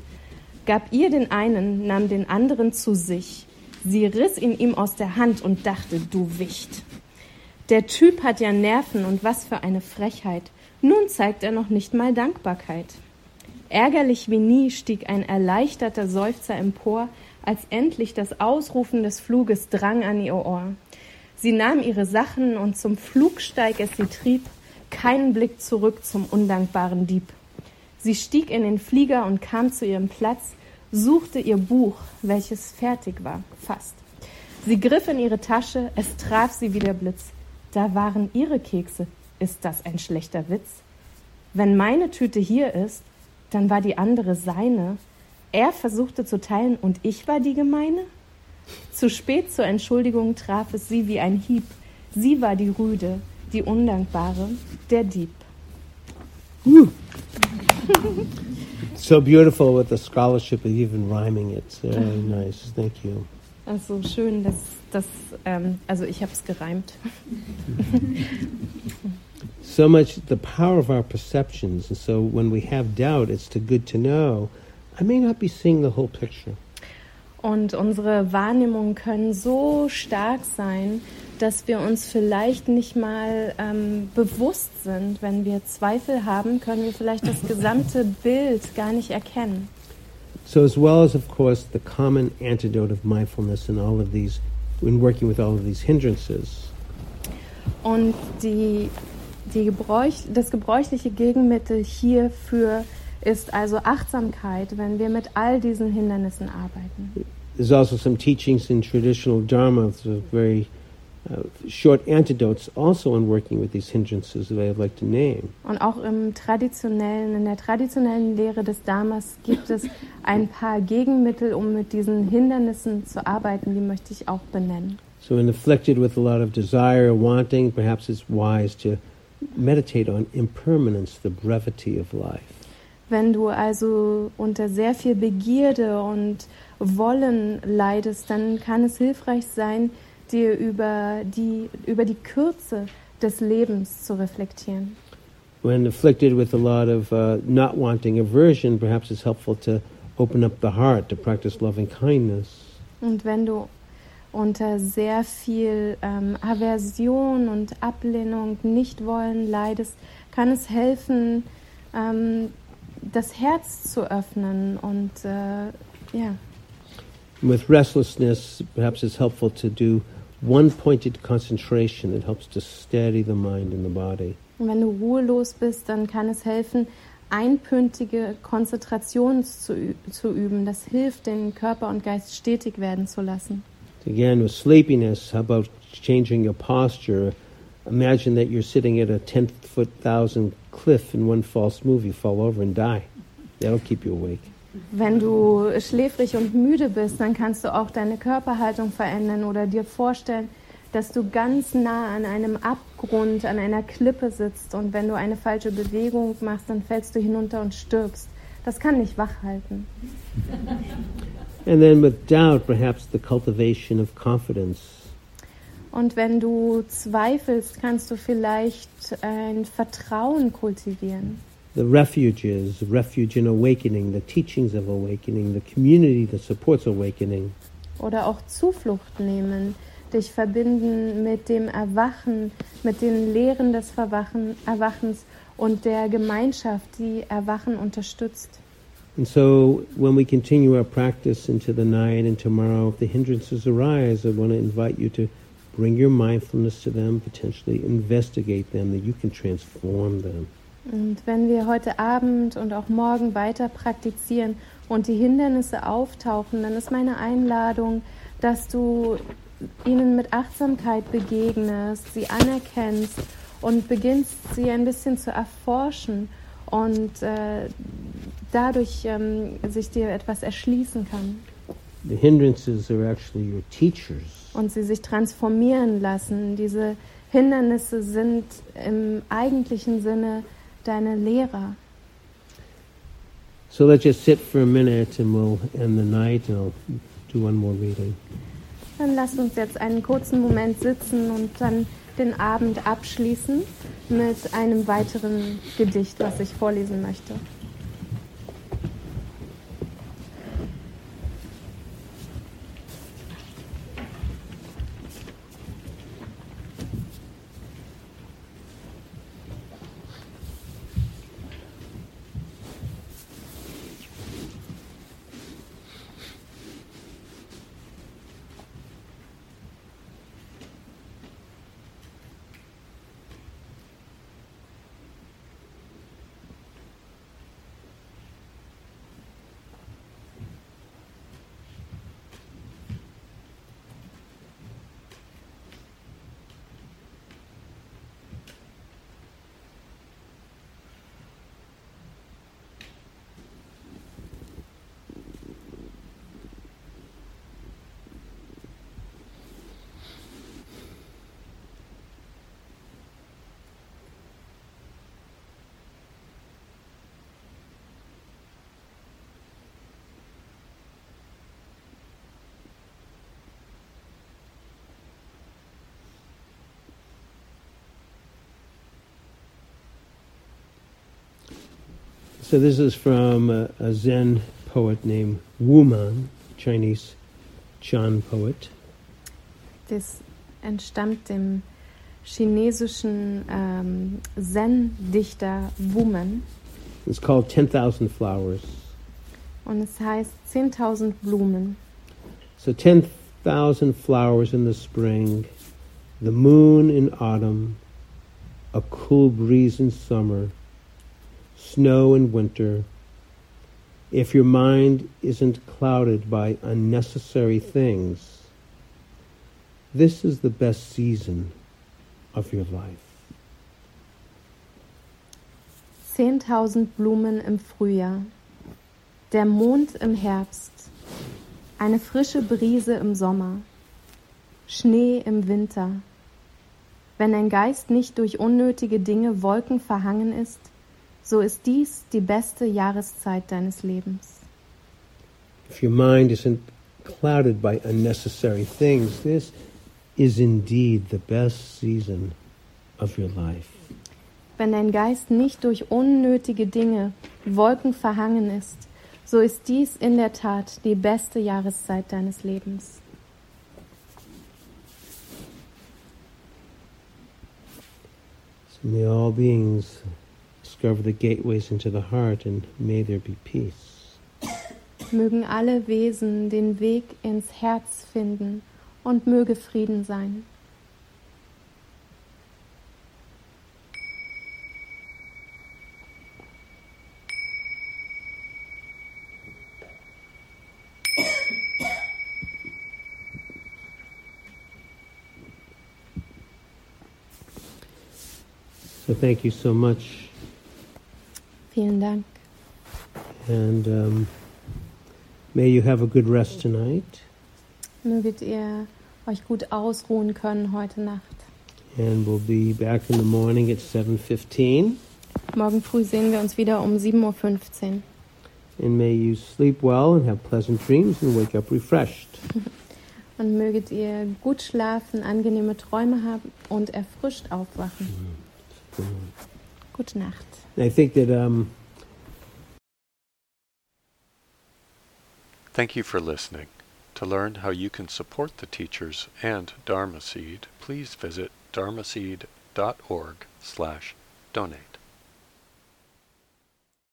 gab ihr den einen, nahm den anderen zu sich. Sie riss ihn ihm aus der Hand und dachte, du Wicht. Der Typ hat ja Nerven und was für eine Frechheit. Nun zeigt er noch nicht mal Dankbarkeit. Ärgerlich wie nie stieg ein erleichterter Seufzer empor, als endlich das Ausrufen des Fluges drang an ihr Ohr. Sie nahm ihre Sachen und zum Flugsteig es sie trieb, keinen Blick zurück zum undankbaren Dieb. Sie stieg in den Flieger und kam zu ihrem Platz, suchte ihr Buch, welches fertig war, fast. Sie griff in ihre Tasche, es traf sie wie der Blitz. Da waren ihre Kekse. Ist das ein schlechter Witz? Wenn meine Tüte hier ist, dann war die andere seine. Er versuchte zu teilen und ich war die Gemeine? Zu spät zur Entschuldigung traf es sie wie ein Hieb. Sie war die Rüde, die Undankbare, der Dieb. so beautiful with the scholarship of even rhyming it. Very nice. Thank you. Also schön, dass das, ähm, also ich habe es gereimt. <laughs> so much the power of our perceptions, and so when we have doubt, it's too good to know. I may not be seeing the whole picture. Und unsere Wahrnehmungen können so stark sein, dass wir uns vielleicht nicht mal ähm, bewusst sind. Wenn wir Zweifel haben, können wir vielleicht das gesamte <laughs> Bild gar nicht erkennen. So as well as of course the common antidote of mindfulness in all of these in working with all of these hindrances. Und die, die Gebräuch, das gebräuchliche Gegenmittel hierfür ist also Achtsamkeit, wenn wir mit all diesen Hindernissen arbeiten. There's also some teachings in traditional Dharma, so very uh, short antidotes also in working with these hindrances that I'd like to name. Und auch im traditionellen, in der traditionellen Lehre des Dharmas gibt es ein paar Gegenmittel, um mit diesen Hindernissen zu arbeiten, die möchte ich auch benennen. So when afflicted with a lot of desire or wanting, perhaps it's wise to meditate on impermanence, the brevity of life. Wenn du also unter sehr viel Begierde und Wollen leidest, dann kann es hilfreich sein, dir über die, über die Kürze des Lebens zu reflektieren. When afflicted with a lot of uh, not wanting aversion, perhaps it's helpful to open up the heart to practice loving kindness. Und wenn du unter sehr viel ähm, Aversion und Ablehnung, Nichtwollen leidest, kann es helfen, ähm, das Herz zu öffnen und äh, ja. With restlessness, perhaps it's helpful to do one-pointed concentration. It helps to steady the mind and the body. Und wenn du ruhelos bist, dann kann es helfen, einpüntige Konzentration zu, zu üben. Das hilft, den Körper und Geist stetig werden zu lassen. Again, with sleepiness, how about changing your posture? Imagine that you're sitting at a 10 foot thousand cliff in one false move, you fall over and die. That'll keep you awake. Wenn du schläfrig und müde bist, dann kannst du auch deine Körperhaltung verändern oder dir vorstellen, dass du ganz nah an einem Abgrund, an einer Klippe sitzt und wenn du eine falsche Bewegung machst, dann fällst du hinunter und stirbst. Das kann nicht wach halten. And then with doubt, perhaps the cultivation of confidence. Und wenn du zweifelst, kannst du vielleicht ein Vertrauen kultivieren. The refuges, refuge in awakening, the teachings of awakening, the community that supports awakening. Oder auch Zuflucht nehmen, dich verbinden mit dem Erwachen, mit den Lehren des Verwachen, Erwachens und der Gemeinschaft, die Erwachen unterstützt. And so, when we continue our practice into the night and tomorrow, if the hindrances arise, I want to invite you to bring your mindfulness to them, potentially investigate them, that you can transform them. Und wenn wir heute Abend und auch morgen weiter praktizieren und die Hindernisse auftauchen, dann ist meine Einladung, dass du ihnen mit Achtsamkeit begegnest, sie anerkennst und beginnst, sie ein bisschen zu erforschen und äh, dadurch ähm, sich dir etwas erschließen kann. The hindrances are actually your teachers. Und sie sich transformieren lassen. Diese Hindernisse sind im eigentlichen Sinne deine Lehrer. So let's just sit for a minute and we'll end the night and I'll do one more reading. Dann lasst uns jetzt einen kurzen Moment sitzen und dann den Abend abschließen mit einem weiteren Gedicht, was ich vorlesen möchte. So this is from a, a Zen poet named Wu Man, Chinese Chan poet. Das entstammt dem chinesischen ähm, Zen-Dichter Wumen It's called 10,000 Flowers. und es heißt 10.000 Blumen. So 10,000 flowers in the spring, the moon in autumn, a cool breeze in summer, snow in winter. If your mind isn't clouded by unnecessary things, this is the best season of your life. 10.000 Blumen im Frühjahr, der Mond im Herbst, eine frische Brise im Sommer, Schnee im Winter. Wenn dein Geist nicht durch unnötige Dinge Wolken verhangen ist, so ist dies die beste Jahreszeit deines Lebens. If your mind isn't clouded by unnecessary things, this is indeed the best season of your life. Wenn dein Geist nicht durch unnötige Dinge Wolken verhangen ist, so ist dies in der Tat die beste Jahreszeit deines Lebens. So may all beings discover the gateways into the heart, and may there be peace. Mögen alle Wesen den Weg ins Herz finden und möge Frieden sein. So thank you so much, Vielen Dank. and um, may you have a good rest tonight. Möget ihr euch gut ausruhen können heute Nacht. And we'll be back in the morning at 7:15. Morgen früh sehen wir uns wieder um 7.15 Uhr. And may you sleep well and have pleasant dreams and wake up refreshed. <laughs> Und möget ihr gut schlafen, angenehme Träume haben und erfrischt aufwachen. Gute Nacht. I think that um, Thank you for listening. To learn how you can support the teachers and Dharma Seed, please visit dharmaseed.org slash donate.